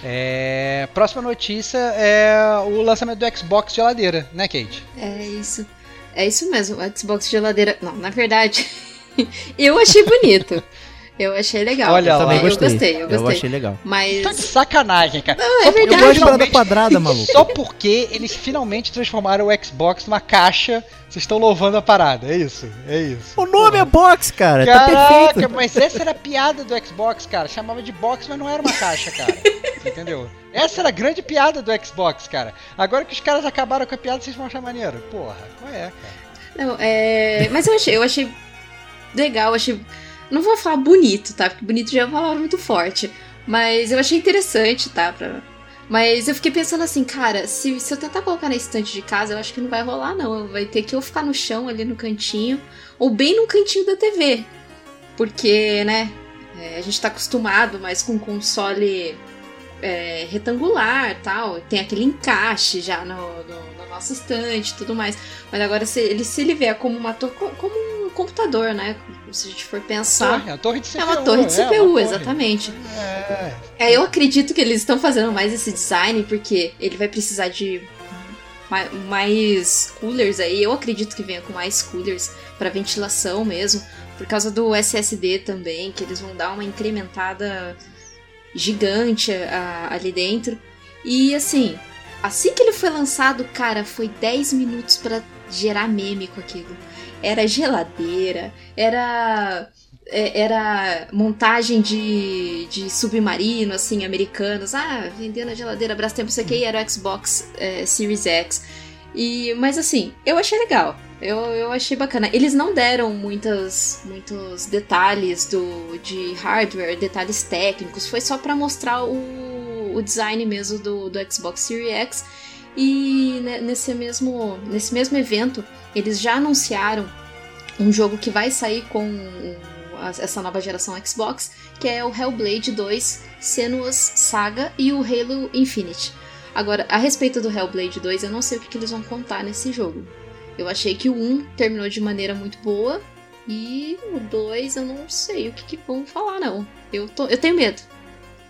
Speaker 1: É, próxima notícia é o lançamento do Xbox geladeira, né, Kate?
Speaker 5: É isso. É isso mesmo, o Xbox geladeira. Não, na verdade, eu achei bonito. Eu achei legal.
Speaker 1: Olha
Speaker 4: Eu também
Speaker 5: eu
Speaker 4: gostei.
Speaker 5: gostei, eu gostei.
Speaker 4: achei legal.
Speaker 5: Mas.
Speaker 1: Tá de sacanagem, cara.
Speaker 5: Não, é
Speaker 1: Só porque
Speaker 4: Eu
Speaker 5: verdade.
Speaker 4: gosto de parada quadrada, maluco.
Speaker 1: Só porque eles finalmente transformaram o Xbox numa caixa, vocês estão louvando a parada, é isso? É isso.
Speaker 4: O nome é box, cara. tá
Speaker 1: Caraca,
Speaker 4: perfeito.
Speaker 1: mas essa era a piada do Xbox, cara. Chamava de box, mas não era uma caixa, cara. Entendeu? Essa era a grande piada do Xbox, cara. Agora que os caras acabaram com a piada, vocês vão achar maneiro. Porra, qual é, cara?
Speaker 5: Não, é. Mas eu achei, eu achei legal, achei. Não vou falar bonito, tá? Porque bonito já é uma palavra muito forte. Mas eu achei interessante, tá? Pra... Mas eu fiquei pensando assim, cara, se, se eu tentar colocar na estante de casa, eu acho que não vai rolar, não. Vai ter que eu ficar no chão ali no cantinho, ou bem no cantinho da TV. Porque, né? é, a gente tá acostumado mais com console é, retangular tal. Tem aquele encaixe já no, no, nossa estante e tudo mais. Mas agora, se ele, se ele vier como uma torre, como um computador, né? Se a gente for pensar.
Speaker 1: Torre, torre CPU.
Speaker 5: É uma torre de
Speaker 1: é, uma
Speaker 5: CPU,
Speaker 1: torre.
Speaker 5: exatamente.
Speaker 1: É,
Speaker 5: É, eu acredito que eles estão fazendo mais esse design porque ele vai precisar de ma- mais coolers aí. Eu acredito que venha com mais coolers para ventilação mesmo, por causa do SSD também, que eles vão dar uma incrementada gigante ali dentro. E assim, assim que ele foi lançado, cara, foi 10 minutos para gerar meme com aquilo. Era geladeira, era é, era montagem de, de submarino, assim, americanos. Ah, vendendo a geladeira, abraço tempo, isso aqui era o Xbox é, Series X. E, mas assim, eu achei legal. Eu, eu achei bacana. Eles não deram muitas, muitos detalhes do, de hardware, detalhes técnicos. Foi só pra mostrar o, o design mesmo do, do Xbox Series X. E ne- nesse mesmo, nesse mesmo evento, eles já anunciaram um jogo que vai sair com essa nova geração Xbox, que é o Hellblade 2 Senua's Saga e o Halo Infinite. Agora, a respeito do Hellblade 2, eu não sei o que, que eles vão contar nesse jogo. Eu achei que o 1 terminou de maneira muito boa e o 2 eu não sei o que, que vão falar, não. Eu, tô, eu tenho medo.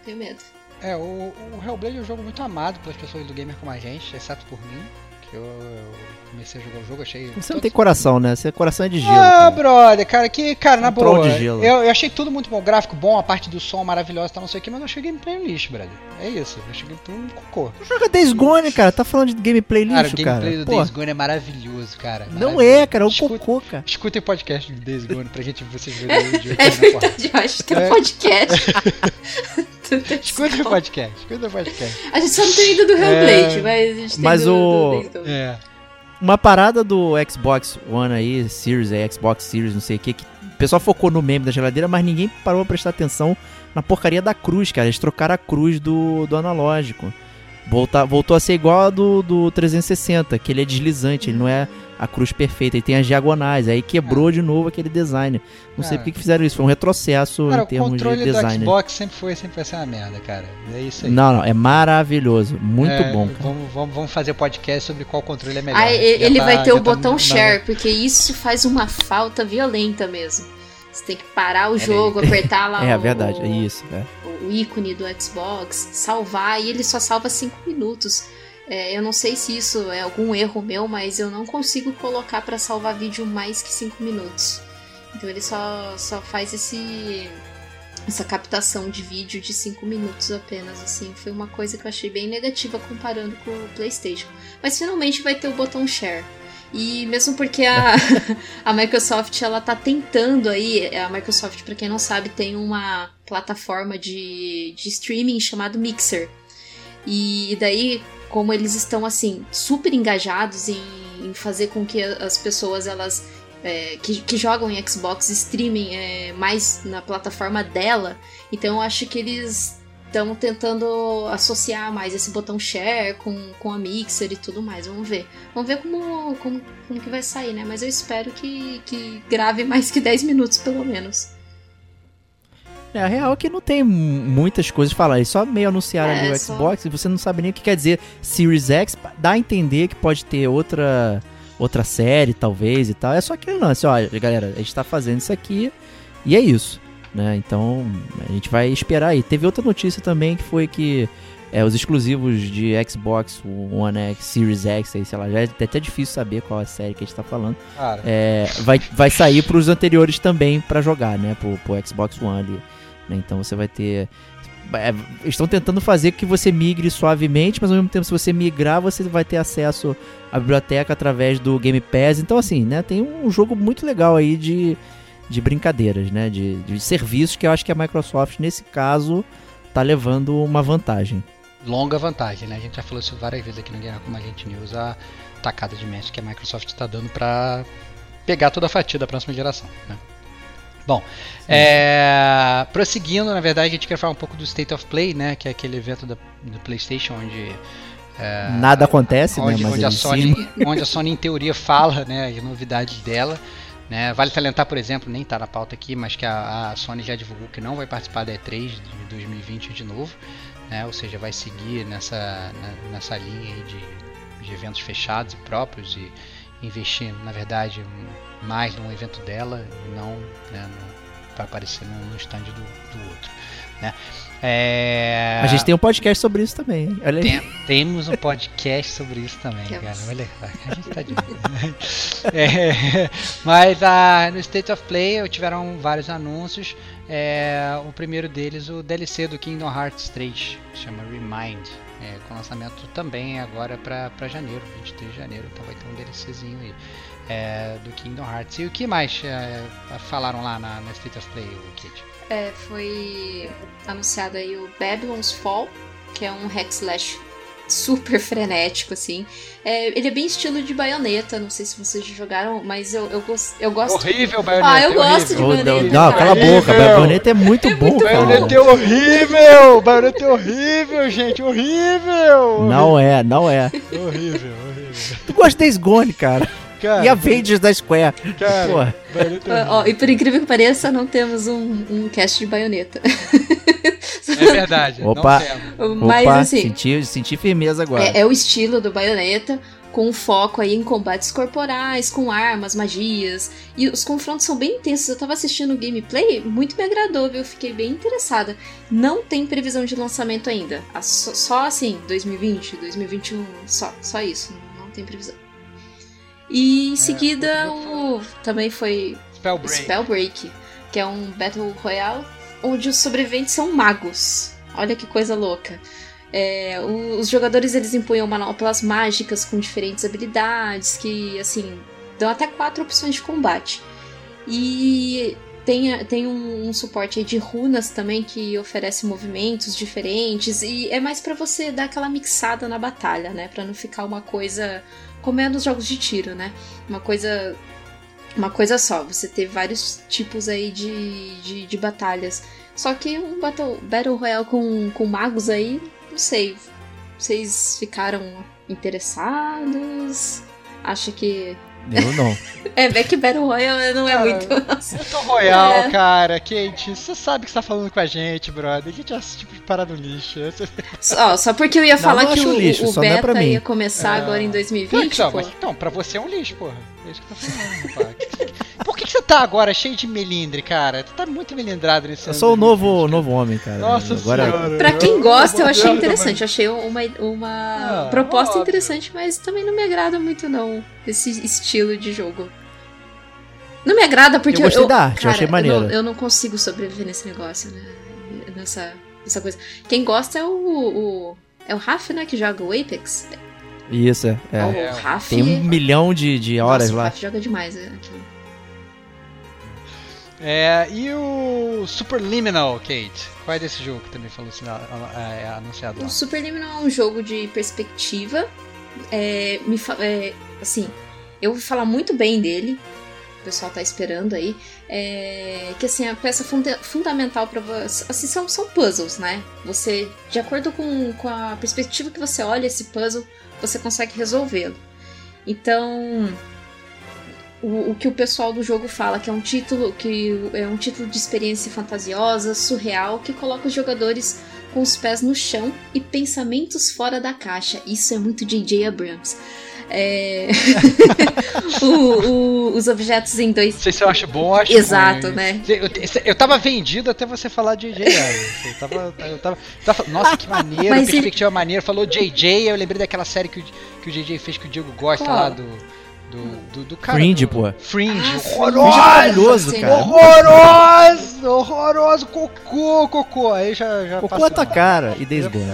Speaker 5: Tenho medo.
Speaker 1: É, o, o Hellblade é um jogo muito amado pelas pessoas do gamer como a gente, exceto por mim, Eu, eu comecei a jogar o jogo, achei.
Speaker 4: Você não tem coração, né? Seu coração é de gelo.
Speaker 1: Ah,
Speaker 4: cara.
Speaker 1: brother, cara, que, cara, na
Speaker 4: Um
Speaker 1: boa.
Speaker 4: de gelo.
Speaker 1: Eu, eu achei tudo muito bom, gráfico bom, a parte do som maravilhosa, tá não sei o que, mas eu achei gameplay lixo, brother. É isso, eu achei gameplay um cocô.
Speaker 4: Joga Days Gone, cara. Tá falando de gameplay
Speaker 1: Cara, o
Speaker 4: lixo, cara.
Speaker 1: gameplay do
Speaker 4: Pô,
Speaker 1: Days Gone é maravilhoso, cara.
Speaker 4: não
Speaker 1: maravilhoso.
Speaker 4: é, cara. É um
Speaker 1: Escuta-
Speaker 4: cocô, cara.
Speaker 1: Escutem o podcast do Days Gone pra gente vocês verem o jogo.
Speaker 5: É verdade, eu acho que é
Speaker 1: É.
Speaker 5: um podcast.
Speaker 1: Escutem o podcast, escutem o podcast.
Speaker 5: A gente só não tem ido do Hellblade, mas a gente tem
Speaker 4: Mas
Speaker 5: do,
Speaker 4: o-
Speaker 5: do Days Gone.
Speaker 1: É.
Speaker 4: Uma parada do Xbox One aí, Series, aí, Xbox Series, não sei o que, que o pessoal focou no meme da geladeira, mas ninguém parou pra prestar atenção na porcaria da cruz, cara. Eles trocaram a cruz do, do analógico. Volta, voltou a ser igual a do, do 360, que ele é deslizante, ele não é a cruz perfeita, ele tem as diagonais, aí quebrou de novo aquele design. Não sei
Speaker 1: Cara.
Speaker 4: por que fizeram isso, foi um retrocesso
Speaker 1: Cara,
Speaker 4: em
Speaker 1: o
Speaker 4: termos de
Speaker 1: controle do
Speaker 4: design.
Speaker 1: Xbox sempre foi, sempre vai ser uma merda, cara. É isso aí.
Speaker 4: Não, não, é maravilhoso, muito
Speaker 1: É,
Speaker 4: bom, cara.
Speaker 1: Vamos, vamos, vamos fazer podcast sobre qual controle é melhor.
Speaker 5: Ah, ele ele
Speaker 1: tá-
Speaker 5: vai ter o
Speaker 1: tá
Speaker 5: botão share, porque isso faz uma falta violenta mesmo. Você tem que parar o
Speaker 1: aí.
Speaker 5: jogo, apertar lá
Speaker 4: É,
Speaker 5: o,
Speaker 4: verdade, é isso, né?
Speaker 5: o ícone do Xbox, salvar, e ele só salva 5 minutos. É, eu não sei se isso é algum erro meu, mas eu não consigo colocar pra salvar vídeo mais que 5 minutos. Então ele só, só faz esse essa captação de vídeo de 5 minutos apenas, assim. Foi uma coisa que eu achei bem negativa comparando com o PlayStation. Mas finalmente vai ter o botão share. E mesmo porque a, a Microsoft ela tá tentando aí, a Microsoft, pra quem não sabe, tem uma plataforma de, de streaming chamado Mixer. E daí, como eles estão assim, super engajados em, em fazer com que as pessoas elas é, que, que jogam em Xbox streamem é, mais na plataforma dela, então eu acho que eles estão tentando associar mais esse botão share com, com a Mixer e tudo mais. Vamos ver. Vamos ver como, como, como que vai sair, né? Mas eu espero que, que grave mais que 10 minutos, pelo menos.
Speaker 4: É, a real é que não tem mu- muitas coisas falar. Eles só meio anunciaram
Speaker 5: É,
Speaker 4: ali o
Speaker 5: só-
Speaker 4: Xbox e você não sabe nem o que quer dizer Series X. Dá a entender que pode ter outra outra série, talvez, e tal. É só aquele lance, olha, galera, a gente tá fazendo isso aqui e é isso, né? Então, a gente vai esperar aí. Teve outra notícia também que foi que é, os exclusivos de Xbox One X, Series X, aí, sei lá, já é até difícil saber qual é a série que a gente tá falando.
Speaker 1: Cara,
Speaker 4: É, vai, vai sair pros anteriores também pra jogar, né? Pro, pro Xbox One ali. Né? Então você vai ter. é, estão tentando fazer que você migre suavemente, mas ao mesmo tempo, se você migrar, você vai ter acesso à biblioteca através do Game Pass. Então, assim, né? Tem um jogo muito legal aí de, de brincadeiras, né? De, de serviços que eu acho que a Microsoft, nesse caso, tá levando uma vantagem.
Speaker 1: longa vantagem, né? A gente já falou isso várias vezes aqui no Game como a gente News, a tacada de mestre que a Microsoft está dando para pegar toda a fatia da próxima geração, né? Bom, é, prosseguindo, na verdade, a gente quer falar um pouco do State of Play, né? Que é aquele evento da- do PlayStation onde é,
Speaker 4: Nada acontece,
Speaker 1: onde,
Speaker 4: né? Mas
Speaker 1: onde, a Sony, onde a Sony, em teoria, fala né, as novidades dela. Né? Vale salientar, por exemplo, nem está na pauta aqui, mas que a, a Sony já divulgou que não vai participar da E3 de 2020 de novo. Né? Ou seja, vai seguir nessa, na- nessa linha aí de, de eventos fechados e próprios e investir, na verdade, mais num evento dela e não né, para aparecer no, stand do, do outro. Né? É...
Speaker 4: A gente tem um podcast sobre isso também. Olha.
Speaker 1: Tem- temos um podcast sobre isso também, cara. Olha, a gente tá de é, Mas ah, no State of Play tiveram vários anúncios. É, o primeiro deles, o DLC do Kingdom Hearts 3, que chama Remind. É, com lançamento também agora para janeiro, 23 de janeiro. Então vai ter um DLCzinho aí é, do Kingdom Hearts. E o que mais é, falaram lá na, na State of Play, o Kit?
Speaker 5: É, foi anunciado aí o Babylon's Fall, que é um hack slash super frenético, assim. É, ele é bem estilo de baioneta, não sei se vocês já jogaram, mas eu, eu, eu gosto.
Speaker 1: Horrível, Bayonetta.
Speaker 5: Ah, eu gosto de
Speaker 4: Oh, não, não, cala a boca. Bayonetta é muito bom, cara.
Speaker 1: Bayonetta é horrível! Bayonetta é horrível, gente! Horrível!
Speaker 4: Não é, não é.
Speaker 1: Horrível, horrível.
Speaker 4: Tu gosta de Days Gone, cara.
Speaker 1: Cara,
Speaker 4: E a Avengers da Square.
Speaker 1: cara, é
Speaker 5: Ó,
Speaker 1: horrível.
Speaker 5: e por incrível que pareça, não temos um, um cast de baioneta.
Speaker 1: É verdade.
Speaker 4: Opa.
Speaker 5: Mas
Speaker 4: Opa,
Speaker 5: assim,
Speaker 4: senti, senti firmeza agora.
Speaker 5: É, é o estilo do Bayonetta, com foco aí em combates corporais, com armas, magias. E os confrontos são bem intensos. Eu tava assistindo o gameplay, muito me agradou, viu? Fiquei bem interessada. Não tem previsão de lançamento ainda. Ah, Só, só assim, 2020, 2021, só, só isso. Não tem previsão. E em
Speaker 1: É,
Speaker 5: seguida,
Speaker 1: outro
Speaker 5: o, também foi
Speaker 1: Spellbreak.
Speaker 5: Spellbreak, que é um Battle Royale onde os sobreviventes são magos. Olha que coisa louca. É, os jogadores eles empunham manoplas mágicas com diferentes habilidades que, assim, dão até quatro opções de combate. E tem, tem um, um suporte de runas também que oferece movimentos diferentes e é mais pra você dar aquela mixada na batalha, né? Pra não ficar uma coisa como é nos jogos de tiro, né? Uma coisa uma coisa só, você ter vários tipos aí de, de, de batalhas. Só que um Battle, Battle Royale com, com magos aí, não sei. Vocês ficaram interessados? Acho que.
Speaker 4: Eu não.
Speaker 5: É, é que Battle Royale não é
Speaker 1: Cara,
Speaker 5: muito.
Speaker 1: Battle Royale,
Speaker 5: É.
Speaker 1: cara, Kate, você sabe que você tá falando com a gente, brother. A gente esse tipo de parada no lixo.
Speaker 5: Só, só porque eu ia
Speaker 4: Não,
Speaker 5: falar
Speaker 4: não
Speaker 5: que o,
Speaker 4: lixo,
Speaker 5: o
Speaker 4: é
Speaker 5: beta
Speaker 4: mim.
Speaker 5: ia começar
Speaker 1: É.
Speaker 5: agora em
Speaker 1: Não,
Speaker 5: 2020.
Speaker 1: então,
Speaker 5: pô.
Speaker 1: mas, então, pra você é um lixo, porra. É isso que eu tô falando, pá. tá agora cheio de melindre, cara? Tu tá muito melindrado nesse
Speaker 4: Eu sou o
Speaker 1: 2020,
Speaker 4: novo,
Speaker 1: cara.
Speaker 4: novo homem, cara.
Speaker 1: Nossa
Speaker 4: Agora,
Speaker 1: senhora.
Speaker 5: Pra quem
Speaker 1: Eu-
Speaker 5: gosta, eu achei
Speaker 1: eu-
Speaker 5: interessante. Eu achei uma, uma
Speaker 1: Ah,
Speaker 5: proposta
Speaker 1: óbvio.
Speaker 5: interessante, mas também não me agrada muito, não, esse estilo de jogo. Não me agrada porque
Speaker 4: Eu gostei da arte, eu achei
Speaker 5: não-
Speaker 4: maneiro.
Speaker 5: Eu, não consigo sobreviver nesse negócio, né? Nessa, nessa coisa. Quem gosta é o, o- É o Raf, né? Que joga o Apex.
Speaker 4: Isso, é. é.
Speaker 5: o Raf.
Speaker 4: Tem um milhão de, de horas
Speaker 5: Nossa, o
Speaker 4: lá.
Speaker 5: Raf joga demais é, aquilo.
Speaker 1: É, e o Superliminal, Kate? Qual é desse jogo que também falou assim, a- a- é, anunciado lá?
Speaker 5: O Superliminal é um jogo de perspectiva. É, me é, assim, eu vou falar muito bem dele. O pessoal tá esperando aí. É, que assim, a peça funda- fundamental para você. Assim, são, são puzzles, né? Você, de acordo com, com a perspectiva que você olha esse puzzle, você consegue resolvê-lo. Então. O, o que o pessoal do jogo fala que é um título que é um título de experiência fantasiosa, surreal, que coloca os jogadores com os pés no chão e pensamentos fora da caixa. Isso é muito J.J. Abrams. É... o- o- os objetos em dois.
Speaker 1: Não sei se eu acho bom ou acho
Speaker 5: Exato,
Speaker 1: ruim.
Speaker 5: né?
Speaker 1: Eu, eu tava vendido até você falar JJ. Eu tava, eu tava, tava- Nossa, que maneiro,
Speaker 5: Mas ele-
Speaker 1: perspectiva maneira. Falou JJ, eu lembrei daquela série que o, que o JJ fez que o Diego gosta
Speaker 5: Qual?
Speaker 1: lá do. Do, do, do cara.
Speaker 4: Fringe,
Speaker 1: do-
Speaker 4: pô.
Speaker 1: Fringe,
Speaker 5: Ah,
Speaker 4: Fringe é
Speaker 1: horroroso!
Speaker 4: maravilhoso,
Speaker 5: Sim.
Speaker 4: cara.
Speaker 1: Horroroso! Horroroso! Cocô, cocô! Aí já, já
Speaker 4: Cocô
Speaker 1: passou.
Speaker 4: a tua cara e Days Gone.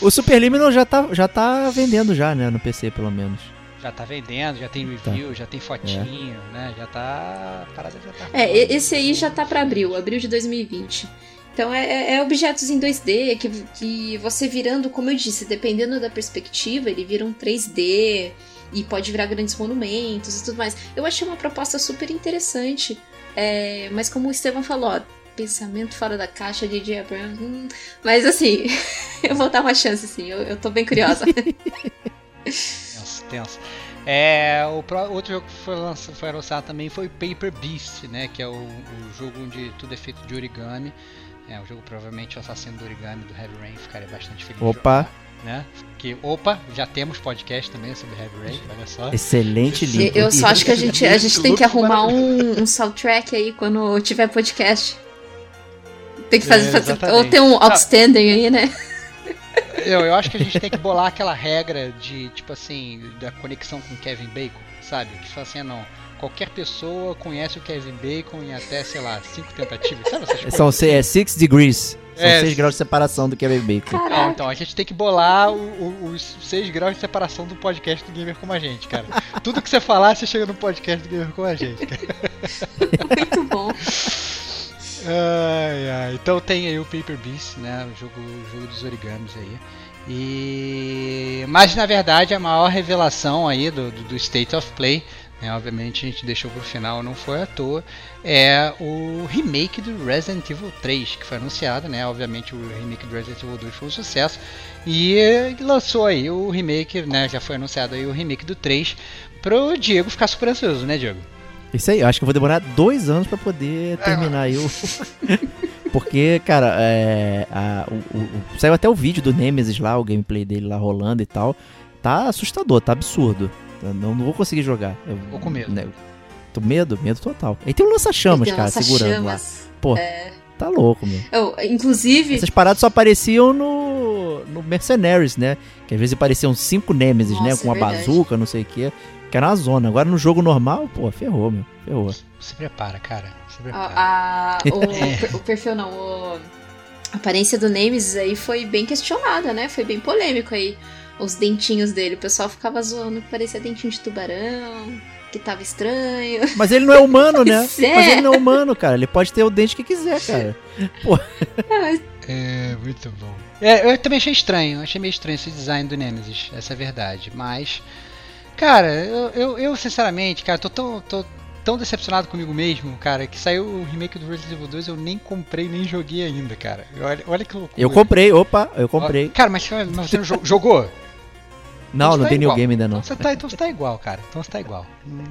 Speaker 4: O Superliminal já tá, já tá vendendo já, né? No PC, pelo menos.
Speaker 1: Já tá vendendo, já tem review, já tem fotinho, né? Já tá. A parada já tá.
Speaker 5: É, esse aí já tá pra abril, abril de 2020. Então é, é- é objetos em 2D que, que você virando, como eu disse, dependendo da perspectiva, ele vira um 3D e pode virar grandes monumentos e tudo mais. Eu achei uma proposta super interessante. é, mas como o Estevam falou, ó, pensamento fora da caixa de J.J. Abrams. hum, mas assim, eu vou dar uma chance, assim, eu, eu tô bem curiosa.
Speaker 1: Tenso, tenso. É, o pró- outro jogo que foi, lança- foi anunciado também foi Paper Beast, né? Que é o, o jogo onde tudo é feito de origami. É o jogo provavelmente o assassino do origami do Heavy Rain ficaria bastante feliz.
Speaker 4: Opa,
Speaker 1: jogar, né? Que, opa, já temos podcast também sobre Heavy Rain, olha só.
Speaker 4: excelente link.
Speaker 5: eu só acho que a gente, a gente tem que arrumar um, um soundtrack aí quando tiver podcast. Tem que fazer,
Speaker 1: É,
Speaker 5: fazer- ou ter um outstanding aí, né?
Speaker 1: Eu, eu acho que a gente tem que bolar aquela regra de, tipo assim, da conexão com Kevin Bacon, sabe? Que fala assim, ah, não, qualquer pessoa conhece o Kevin Bacon em até, sei lá, cinco tentativas, sabe essas coisas?
Speaker 4: São se- é, six degrees. São
Speaker 1: É.
Speaker 4: 6 graus de separação do Kevin Bacon.
Speaker 1: Não, então, a gente tem que bolar o- o- os 6 graus de separação do podcast do Gamer como a gente, cara. Tudo que você falar, você chega no podcast do Gamer como a gente, cara.
Speaker 5: Muito bom.
Speaker 1: Ai, ai. Então tem aí o Paper Beast, né? O jogo, o jogo dos origamis aí. E... Mas na verdade a maior revelação aí do, do, do State of Play, né? obviamente a gente deixou pro final, não foi à toa, é o remake do Resident Evil 3, que foi anunciado, né? Obviamente o remake do Resident Evil 2 foi um sucesso. E lançou aí o remake, né? Já foi anunciado aí o remake do 3 pro Diego ficar super ansioso, né, Diego?
Speaker 4: Isso aí, eu acho que eu vou demorar dois anos pra poder terminar aí o. Porque, cara, é, a- o- o- o- saiu até o vídeo do Nemesis lá, o gameplay dele lá rolando e tal. Tá assustador, tá absurdo. Eu não, não vou conseguir jogar. Eu,
Speaker 1: Tô com medo.
Speaker 4: Né, tô medo, medo total. Aí tem um lança-chamas, cara, segurando lá. Pô, tá louco, meu.
Speaker 5: Eu, inclusive,
Speaker 4: Essas paradas só apareciam no, no Mercenaries, né? Que às vezes pareciam cinco Nemesis, né?
Speaker 5: Nossa,
Speaker 4: Com uma
Speaker 5: é verdade.
Speaker 4: bazuca, não sei o quê. Que era uma zona. Agora no jogo normal, pô, ferrou, meu. Ferrou.
Speaker 1: Se prepara, cara. Se prepara.
Speaker 5: A, a- o, o perfil não, o- a aparência do Nemesis aí foi bem questionada, né? Foi bem polêmico aí. Os dentinhos dele, o pessoal ficava zoando que parecia dentinho de tubarão, que tava estranho.
Speaker 4: Mas ele não é humano, né?
Speaker 5: É.
Speaker 4: Mas ele não é humano, cara. Ele pode ter o dente que quiser, cara.
Speaker 1: É, muito bom. É, eu também achei estranho, achei meio estranho esse design do Nemesis, essa é a verdade. Mas, cara, eu, eu, eu, sinceramente, cara, tô tão, tô tão decepcionado comigo mesmo, cara, que saiu o remake do Resident Evil 2 eu nem comprei, nem joguei ainda, cara. Olha, olha que loucura.
Speaker 4: Eu comprei, opa, eu comprei.
Speaker 1: Cara, mas, mas você não jo- jogou?
Speaker 4: Não,
Speaker 1: Então
Speaker 4: não
Speaker 1: tá
Speaker 4: tem New
Speaker 1: igual.
Speaker 4: Game ainda não.
Speaker 1: Então você, tá, então você tá igual, cara. Então você tá igual.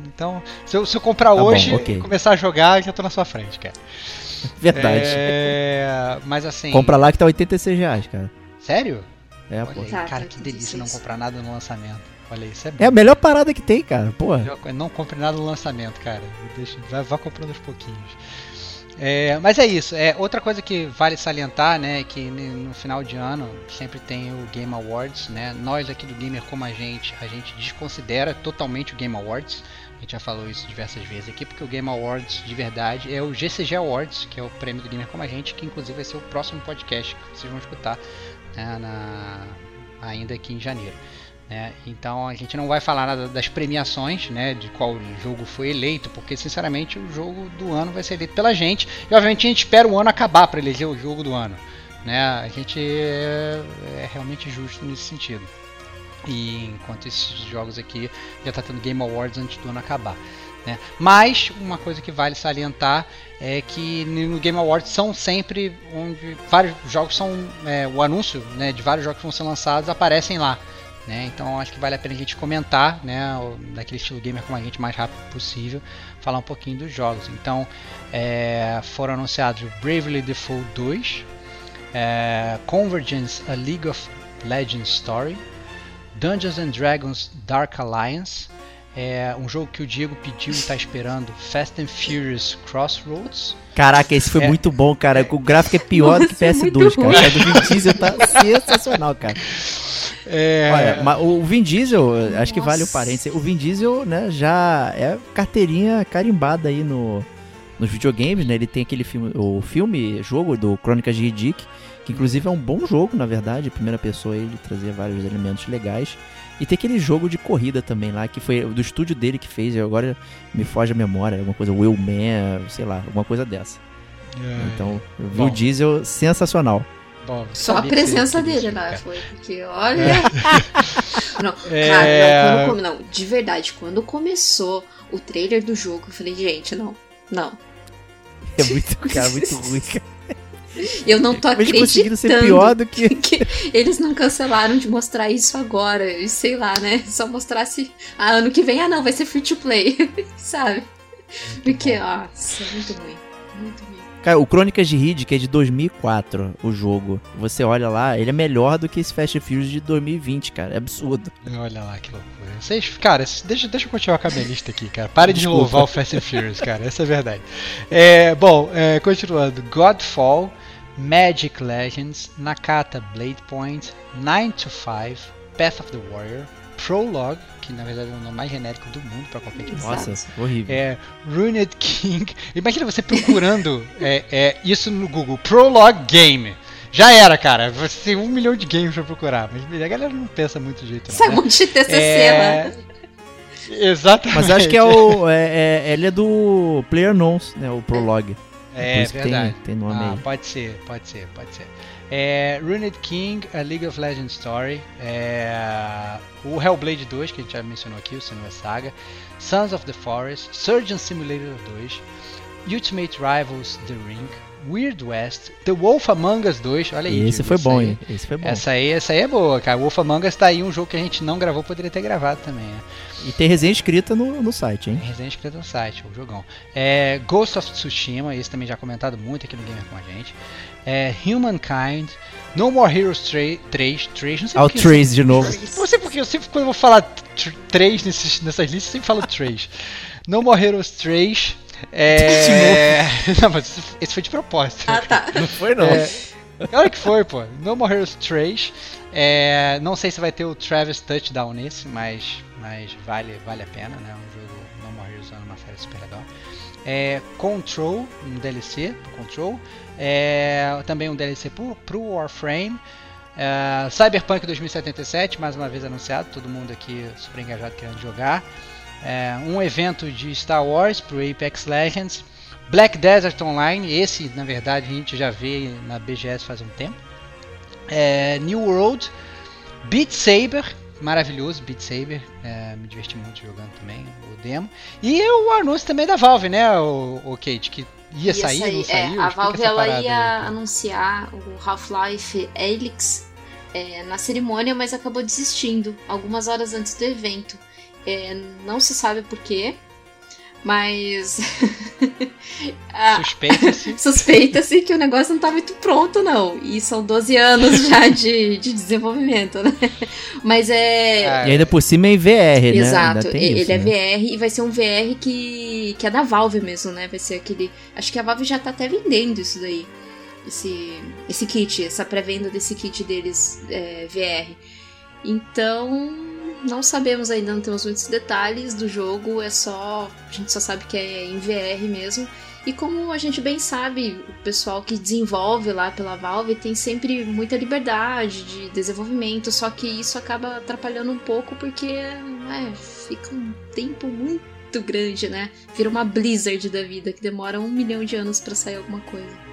Speaker 1: Então, se eu, se eu comprar
Speaker 4: Tá
Speaker 1: hoje e começar a jogar, já tô na sua frente, cara.
Speaker 4: Verdade.
Speaker 1: É, mas assim.
Speaker 4: Compra lá que tá 86 reais, cara.
Speaker 1: Sério?
Speaker 4: É, pô.
Speaker 1: cara, que delícia não
Speaker 5: 16.
Speaker 1: comprar nada no lançamento. Olha isso é bom.
Speaker 4: É a melhor parada que tem, cara.
Speaker 1: Coisa, Não compre nada no lançamento, cara. Deixa, vá, vá comprando aos pouquinhos. É, mas é isso. É, outra coisa que vale salientar, né, que ne- no final de ano sempre tem o Game Awards, né? Nós aqui do Gamer como a gente, a gente desconsidera totalmente o Game Awards. A gente já falou isso diversas vezes aqui, porque o Game Awards de verdade é o GCG Awards, que é o prêmio do Gamer como a gente, que inclusive vai ser o próximo podcast que vocês vão escutar né, na- ainda aqui em janeiro. Né? Então a gente não vai falar nada das premiações, né, de qual jogo foi eleito, porque sinceramente o jogo do ano vai ser eleito pela gente e obviamente a gente espera o ano acabar para eleger o jogo do ano, né? A gente é, é realmente justo nesse sentido. E enquanto esses jogos aqui já tá tendo Game Awards antes do ano acabar. Né? Mas uma coisa que vale salientar é que no Game Awards são sempre onde vários jogos são é, o anúncio né, de vários jogos que vão ser lançados aparecem lá. Né? Então acho que vale a pena a gente comentar, né, daquele estilo gamer como a gente mais rápido possível, falar um pouquinho dos jogos. Então é, foram anunciados Bravely Default 2, é, Convergence: A League of Legends Story, Dungeons and Dragons Dark Alliance, é um jogo que o Diego pediu e está esperando, Fast and Furious Crossroads.
Speaker 4: Caraca, esse foi
Speaker 1: É.
Speaker 4: muito bom, cara. O gráfico é pior do que
Speaker 5: Nossa,
Speaker 4: PS2,
Speaker 5: muito
Speaker 4: cara.
Speaker 5: bom.
Speaker 4: O do Vin Diesel tá sensacional, cara.
Speaker 1: É,
Speaker 4: Olha, mas o Vin Diesel, acho que vale o parênteses. O Vin Diesel, né, já é carteirinha carimbada aí no, nos videogames, né? Ele tem aquele filme, o filme, jogo do Crônicas de Riddick, que inclusive é um bom jogo, na verdade, primeira pessoa ele trazia vários elementos legais. E tem aquele jogo de corrida também lá, que foi do estúdio dele que fez, e agora me foge a memória, alguma coisa, Will Man, sei lá, alguma coisa dessa.
Speaker 1: é,
Speaker 4: Então, eu vi
Speaker 1: Bom.
Speaker 4: o Diesel sensacional.
Speaker 1: bom,
Speaker 5: Só a presença dele lá
Speaker 1: cara.
Speaker 5: foi, porque olha. não,
Speaker 1: É.
Speaker 5: cara, não, quando come- não, de verdade, quando começou o trailer do jogo, eu falei, gente, não, não.
Speaker 4: É muito, cara, muito ruim, cara.
Speaker 5: Eu não tô
Speaker 4: Mas conseguiram ser
Speaker 5: acreditando
Speaker 4: pior do que.
Speaker 5: que eles não cancelaram de mostrar isso agora. E sei lá, né? Só mostrasse ah, ano que vem, ah não, vai ser free to play, sabe? Porque, nossa, muito ruim. Muito ruim.
Speaker 4: Cara, o Crônicas de Riddick que é de 2004, o jogo. Você olha lá, ele é melhor do que esse Fast and Furious de 2020, cara. É absurdo.
Speaker 1: Olha lá que loucura. Vocês, cara, deixa, deixa eu continuar com a minha lista aqui, cara. Pare de louvar o Fast and Furious, cara. Essa é a verdade. É, bom, é, continuando. Godfall, Magic Legends, Nakata Blade Point, 9 to 5, Path of the Warrior, Prologue, que na verdade é o nome mais genérico do mundo pra qualquer tipo
Speaker 4: Nossa,
Speaker 5: Exato.
Speaker 4: horrível.
Speaker 1: é, Ruined King. Imagina você procurando é, é, isso no Google. Prologue Game. Já era, cara. Você tem um milhão de games pra procurar. Mas a galera não pensa muito jeito.
Speaker 5: Sai um
Speaker 1: né?
Speaker 5: monte de TCC
Speaker 1: É,
Speaker 5: lá.
Speaker 1: Exatamente.
Speaker 4: Mas acho que é o. É, é- ele é do Player Knowns, né? O Prologue.
Speaker 1: É, verdade.
Speaker 4: Tem, tem nome
Speaker 1: Ah,
Speaker 4: aí.
Speaker 1: pode ser, pode ser, pode ser. É, Ruined King, a League of Legends Story, é, o Hellblade 2, que a gente já mencionou aqui, o Senua Saga, Sons of the Forest, Surgeon Simulator 2, Ultimate Rivals The Ring, Weird West, The Wolf Among Us 2, olha aí.
Speaker 4: Esse
Speaker 1: Diego,
Speaker 4: foi bom,
Speaker 1: aí-
Speaker 4: hein? Esse foi bom.
Speaker 1: Essa aí, essa aí é boa, cara. Wolf Among Us tá aí um jogo que a gente não gravou, poderia ter gravado também, né?
Speaker 4: E tem resenha escrita no, no site, hein?
Speaker 1: Tem resenha escrita no site, o jogão. É, Ghost of Tsushima, esse também já comentado muito aqui no Gamer com a gente. É, Humankind, No More Heroes 3, 3, 3 não sei
Speaker 4: Ah, o
Speaker 1: por que-
Speaker 4: Trace de novo.
Speaker 1: Não sei porque eu sempre quando eu vou falar 3 nesses, nessas listas, eu sempre falo 3. No More Heroes 3. É... Não, mas esse- foi de propósito.
Speaker 5: Ah, tá.
Speaker 4: Não foi, não.
Speaker 1: É, Claro que foi, pô. No More Heroes 3. É, não sei se vai ter o Travis Touchdown nesse, mas, mas vale, vale a pena, né? Um jogo No More Heroes é uma série super legal. É, Control, um DLC pro Control. É, também um DLC pro, pro Warframe. É, Cyberpunk 2077, mais uma vez anunciado, todo mundo aqui super engajado querendo jogar. É, um evento de Star Wars pro Apex Legends. Black Desert Online, esse na verdade a gente já vê na BGS faz um tempo. É, New World, Beat Saber, maravilhoso Beat Saber, é, me diverti muito jogando também o demo. E o anúncio também da Valve, né, o, o Kate, que ia,
Speaker 5: Ia
Speaker 1: sair, não
Speaker 5: é,
Speaker 1: saiu?
Speaker 5: a
Speaker 1: Explica
Speaker 5: Valve ela ia
Speaker 1: aí.
Speaker 5: anunciar o Half-Life Alyx é, na cerimônia, mas acabou desistindo algumas horas antes do evento. É, não se sabe porquê, mas a-
Speaker 1: Suspeita-se.
Speaker 5: suspeita-se que o negócio não tá muito pronto, não. E são 12 anos já de, de desenvolvimento, né? Mas é.
Speaker 1: Ah,
Speaker 4: E ainda por cima é em VR, né?
Speaker 5: Exato,
Speaker 4: Ainda tem
Speaker 5: ele
Speaker 4: isso,
Speaker 5: é
Speaker 4: né?
Speaker 5: VR e vai ser um VR que, que é da Valve mesmo, né? Vai ser aquele. Acho que a Valve já tá até vendendo isso daí. Esse, esse kit, essa pré-venda desse kit deles é, VR. Então, não sabemos ainda, não temos muitos detalhes do jogo, é só. A gente só sabe que é em VR mesmo. E como a gente bem sabe, o pessoal que desenvolve lá pela Valve tem sempre muita liberdade de desenvolvimento, só que isso acaba atrapalhando um pouco porque é, fica um tempo muito grande, né? Vira uma Blizzard da vida que demora um milhão de anos pra sair alguma coisa.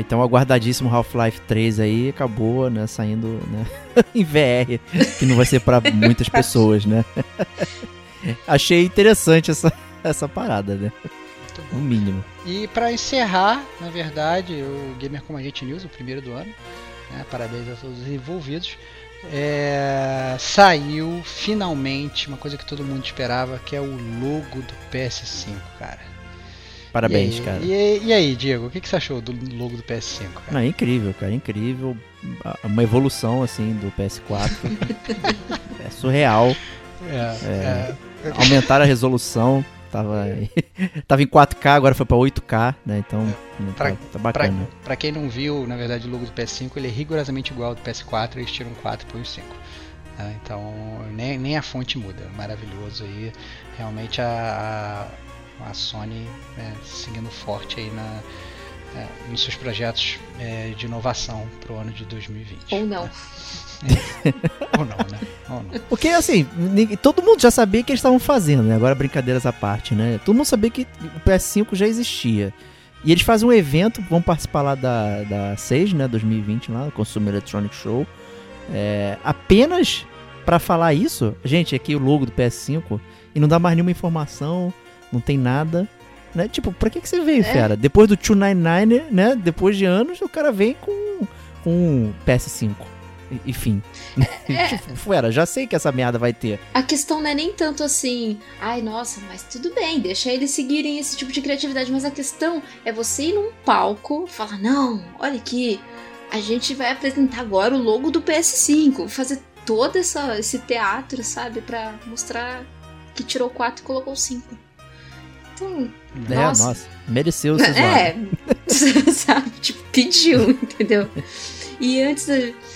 Speaker 4: Então, aguardadíssimo Half-Life 3 aí acabou, né, saindo né, em VR, que não vai ser pra muitas pessoas, né? Achei interessante essa, essa parada, né? No mínimo.
Speaker 1: E para encerrar, na verdade, o Gamer Como Agente News, o primeiro do ano, né, parabéns a todos os envolvidos, é, saiu finalmente uma coisa que todo mundo esperava, que é o logo do PS5, cara.
Speaker 4: Parabéns,
Speaker 1: e aí,
Speaker 4: cara.
Speaker 1: E, e aí, Diego, o que, que você achou do logo do PS5, cara?
Speaker 4: Não, é incrível, cara, incrível. A- Uma evolução, assim, do PS4. é surreal.
Speaker 1: É, é,
Speaker 4: Aumentaram a resolução. Tava, tava em 4K, agora foi pra 8K, né? Então, né,
Speaker 1: Pra-
Speaker 4: tá, tá bacana.
Speaker 1: Pra quem não viu, na verdade, o logo do PS5 ele é rigorosamente igual ao do PS4, eles tiram 4 e põem o 5. né? Então nem, nem a fonte muda, maravilhoso aí. Realmente a, a, a Sony é, seguindo forte aí na, é, nos seus projetos é, de inovação pro ano de 2020.
Speaker 5: Ou não.
Speaker 1: Ou não, né? Ou não.
Speaker 4: Porque, assim, todo mundo já sabia o que eles estavam fazendo, né? Agora, brincadeiras à parte, né? Todo mundo sabia que o PS5 já existia. E eles fazem um evento, vão participar lá da, da 6, né? 2020, lá, Consumer Electronic Show. É, apenas pra falar isso, gente, aqui o logo do PS5, e não dá mais nenhuma informação, não tem nada. Né? Tipo, pra que, que você veio,
Speaker 5: É.
Speaker 4: fera? Depois do 299, né? Depois de anos, o cara vem com, com um PS5. E- Enfim. tipo, fera, já sei que essa merda vai ter.
Speaker 5: A questão não é nem tanto assim, ai nossa, mas tudo bem, deixa eles seguirem esse tipo de criatividade, mas a questão é você ir num palco, falar, não, olha aqui, a gente vai apresentar agora o logo do PS5, fazer todo essa, esse teatro, sabe, pra mostrar que tirou 4 e colocou 5. Então,
Speaker 4: É,
Speaker 5: Nossa.
Speaker 4: nossa, mereceu zoado.
Speaker 5: é, sabe, tipo, pediu, entendeu? E antes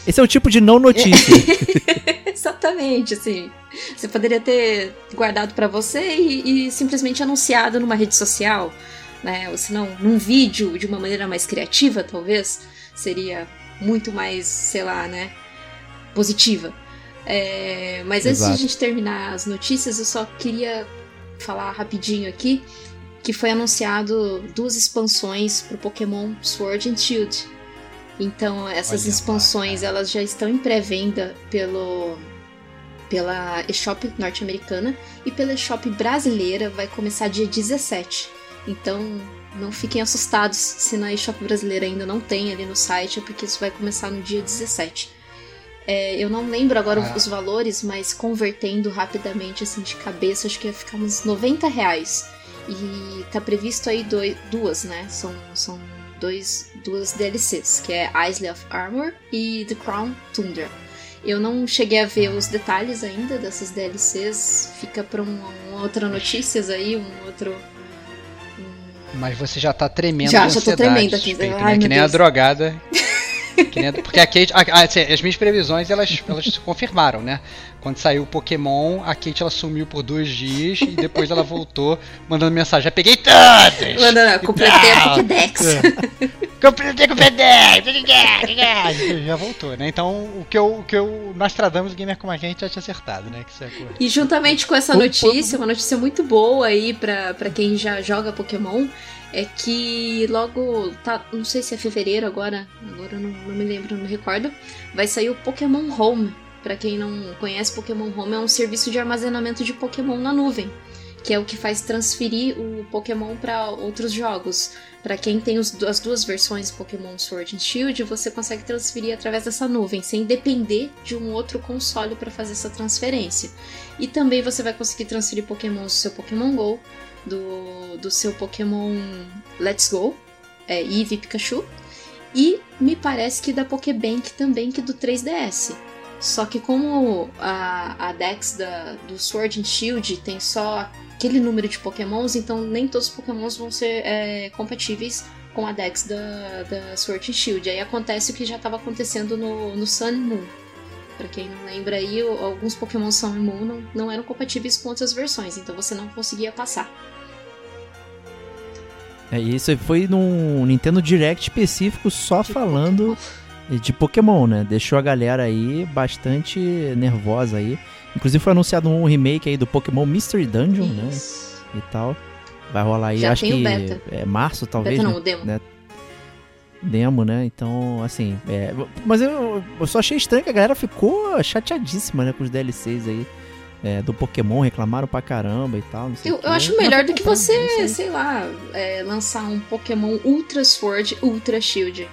Speaker 4: Esse é o tipo de não notícia.
Speaker 5: Exatamente, assim. Você poderia ter guardado pra você e, e simplesmente anunciado numa rede social, né? Ou se não, num vídeo de uma maneira mais criativa, talvez. Seria muito mais, sei lá, né? Positiva. É, mas antes de
Speaker 4: Exato.
Speaker 5: a gente terminar as notícias, eu só queria falar rapidinho aqui que foi anunciado duas expansões pro Pokémon Sword and Shield. Então, essas
Speaker 1: Olha
Speaker 5: expansões, elas já estão em pré-venda pelo pela eShop norte-americana e pela eShop brasileira vai começar dia 17. Então, não fiquem assustados se na eShop brasileira ainda não tem ali no site, é porque isso vai começar no dia 17. É, eu não lembro agora
Speaker 1: Ah.
Speaker 5: os valores, mas convertendo rapidamente assim de cabeça, acho que ia ficar uns 90 reais. E tá previsto aí doi- duas, né? São, são dois, duas DLCs, que é Isley of Armor e The Crown Tundra. Eu não cheguei a ver os detalhes ainda dessas DLCs, fica pra uma, uma outra notícias aí, um outro. um
Speaker 1: Mas você já tá tremendo
Speaker 5: Já, já tô tremendo aqui.
Speaker 1: suspeito,
Speaker 5: Ai,
Speaker 1: né? Que nem a
Speaker 5: Deus.
Speaker 1: drogada. Porque a Kate. a- a- assim, as minhas previsões elas, elas se confirmaram, né? Quando saiu o Pokémon, a Kate ela sumiu por dois dias e depois ela voltou mandando mensagem. Já peguei todas!
Speaker 5: Manda, completei a. Pokédex.
Speaker 1: Completei com o Já voltou, né? Então o que eu, o que eu Nostradamus Gamer como a gente já tinha acertado, né? Que isso é coisa.
Speaker 5: E juntamente com essa notícia, uma notícia muito boa aí pra, pra quem já joga Pokémon, é que logo, tá, não sei se é fevereiro agora, agora eu não, não me lembro, não me recordo, vai sair o Pokémon Home. Pra quem não conhece, Pokémon Home é um serviço de armazenamento de Pokémon na nuvem, que é o que faz transferir o Pokémon pra outros jogos. Pra quem tem os- as duas versões Pokémon Sword and Shield, você consegue transferir através dessa nuvem, sem depender de um outro console pra fazer essa transferência. E também você vai conseguir transferir Pokémon do seu Pokémon GO, do, do seu Pokémon Let's Go, é, Eevee Pikachu. E me parece que da Pokébank também, que do 3DS. Só que como a, a Dex da, do Sword and Shield tem só aquele número de Pokémons, então nem todos os Pokémons vão ser é, compatíveis com a Dex da, da Sword and Shield. Aí acontece o que já estava acontecendo no, no Sun Moon. Pra quem não lembra aí, alguns Pokémon Sun Moon não, não eram compatíveis com outras versões, então você não conseguia passar.
Speaker 4: É, isso foi num Nintendo Direct específico só falando de Pokémon, né? Deixou a galera aí bastante nervosa aí. Inclusive foi anunciado um remake aí do Pokémon Mystery Dungeon, né?
Speaker 5: Isso.
Speaker 4: E tal. Vai rolar aí,
Speaker 5: Já
Speaker 4: acho que é março, talvez.
Speaker 5: Beta
Speaker 4: né?
Speaker 5: não, o demo.
Speaker 4: né? Demo, né? Então, assim. é, Mas eu, eu só achei estranho que a galera ficou chateadíssima, né? Com os DLCs aí. é, do Pokémon, reclamaram pra caramba e tal.
Speaker 5: Eu, eu acho melhor do que você,
Speaker 4: sei.
Speaker 5: sei lá, é, lançar um Pokémon Ultra Sword, Ultra Shield.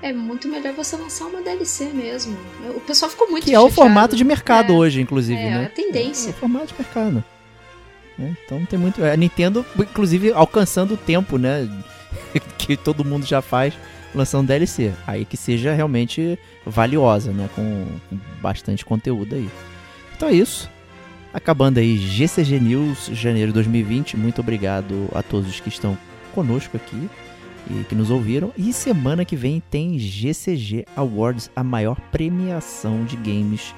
Speaker 5: É muito melhor você lançar uma DLC mesmo. O pessoal ficou muito
Speaker 4: Que é o
Speaker 5: chateado.
Speaker 4: formato de mercado
Speaker 5: É,
Speaker 4: hoje, inclusive,
Speaker 5: É,
Speaker 4: né?
Speaker 5: a tendência.
Speaker 4: É o formato de mercado. né? Então não tem muito. A Nintendo, inclusive, alcançando o tempo, né? que todo mundo já faz lançando DLC. Aí que seja realmente valiosa, né? Com, bastante conteúdo aí. Então é isso. Acabando aí GCG News, janeiro de 2020. Muito obrigado a todos os que estão conosco aqui e que nos ouviram. E semana que vem tem GCG Awards, a maior premiação de games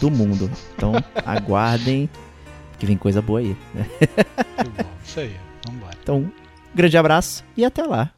Speaker 4: do mundo. Então aguardem que vem coisa boa aí.
Speaker 1: Muito bom. Isso aí. Vambora.
Speaker 4: Então, grande abraço e até lá.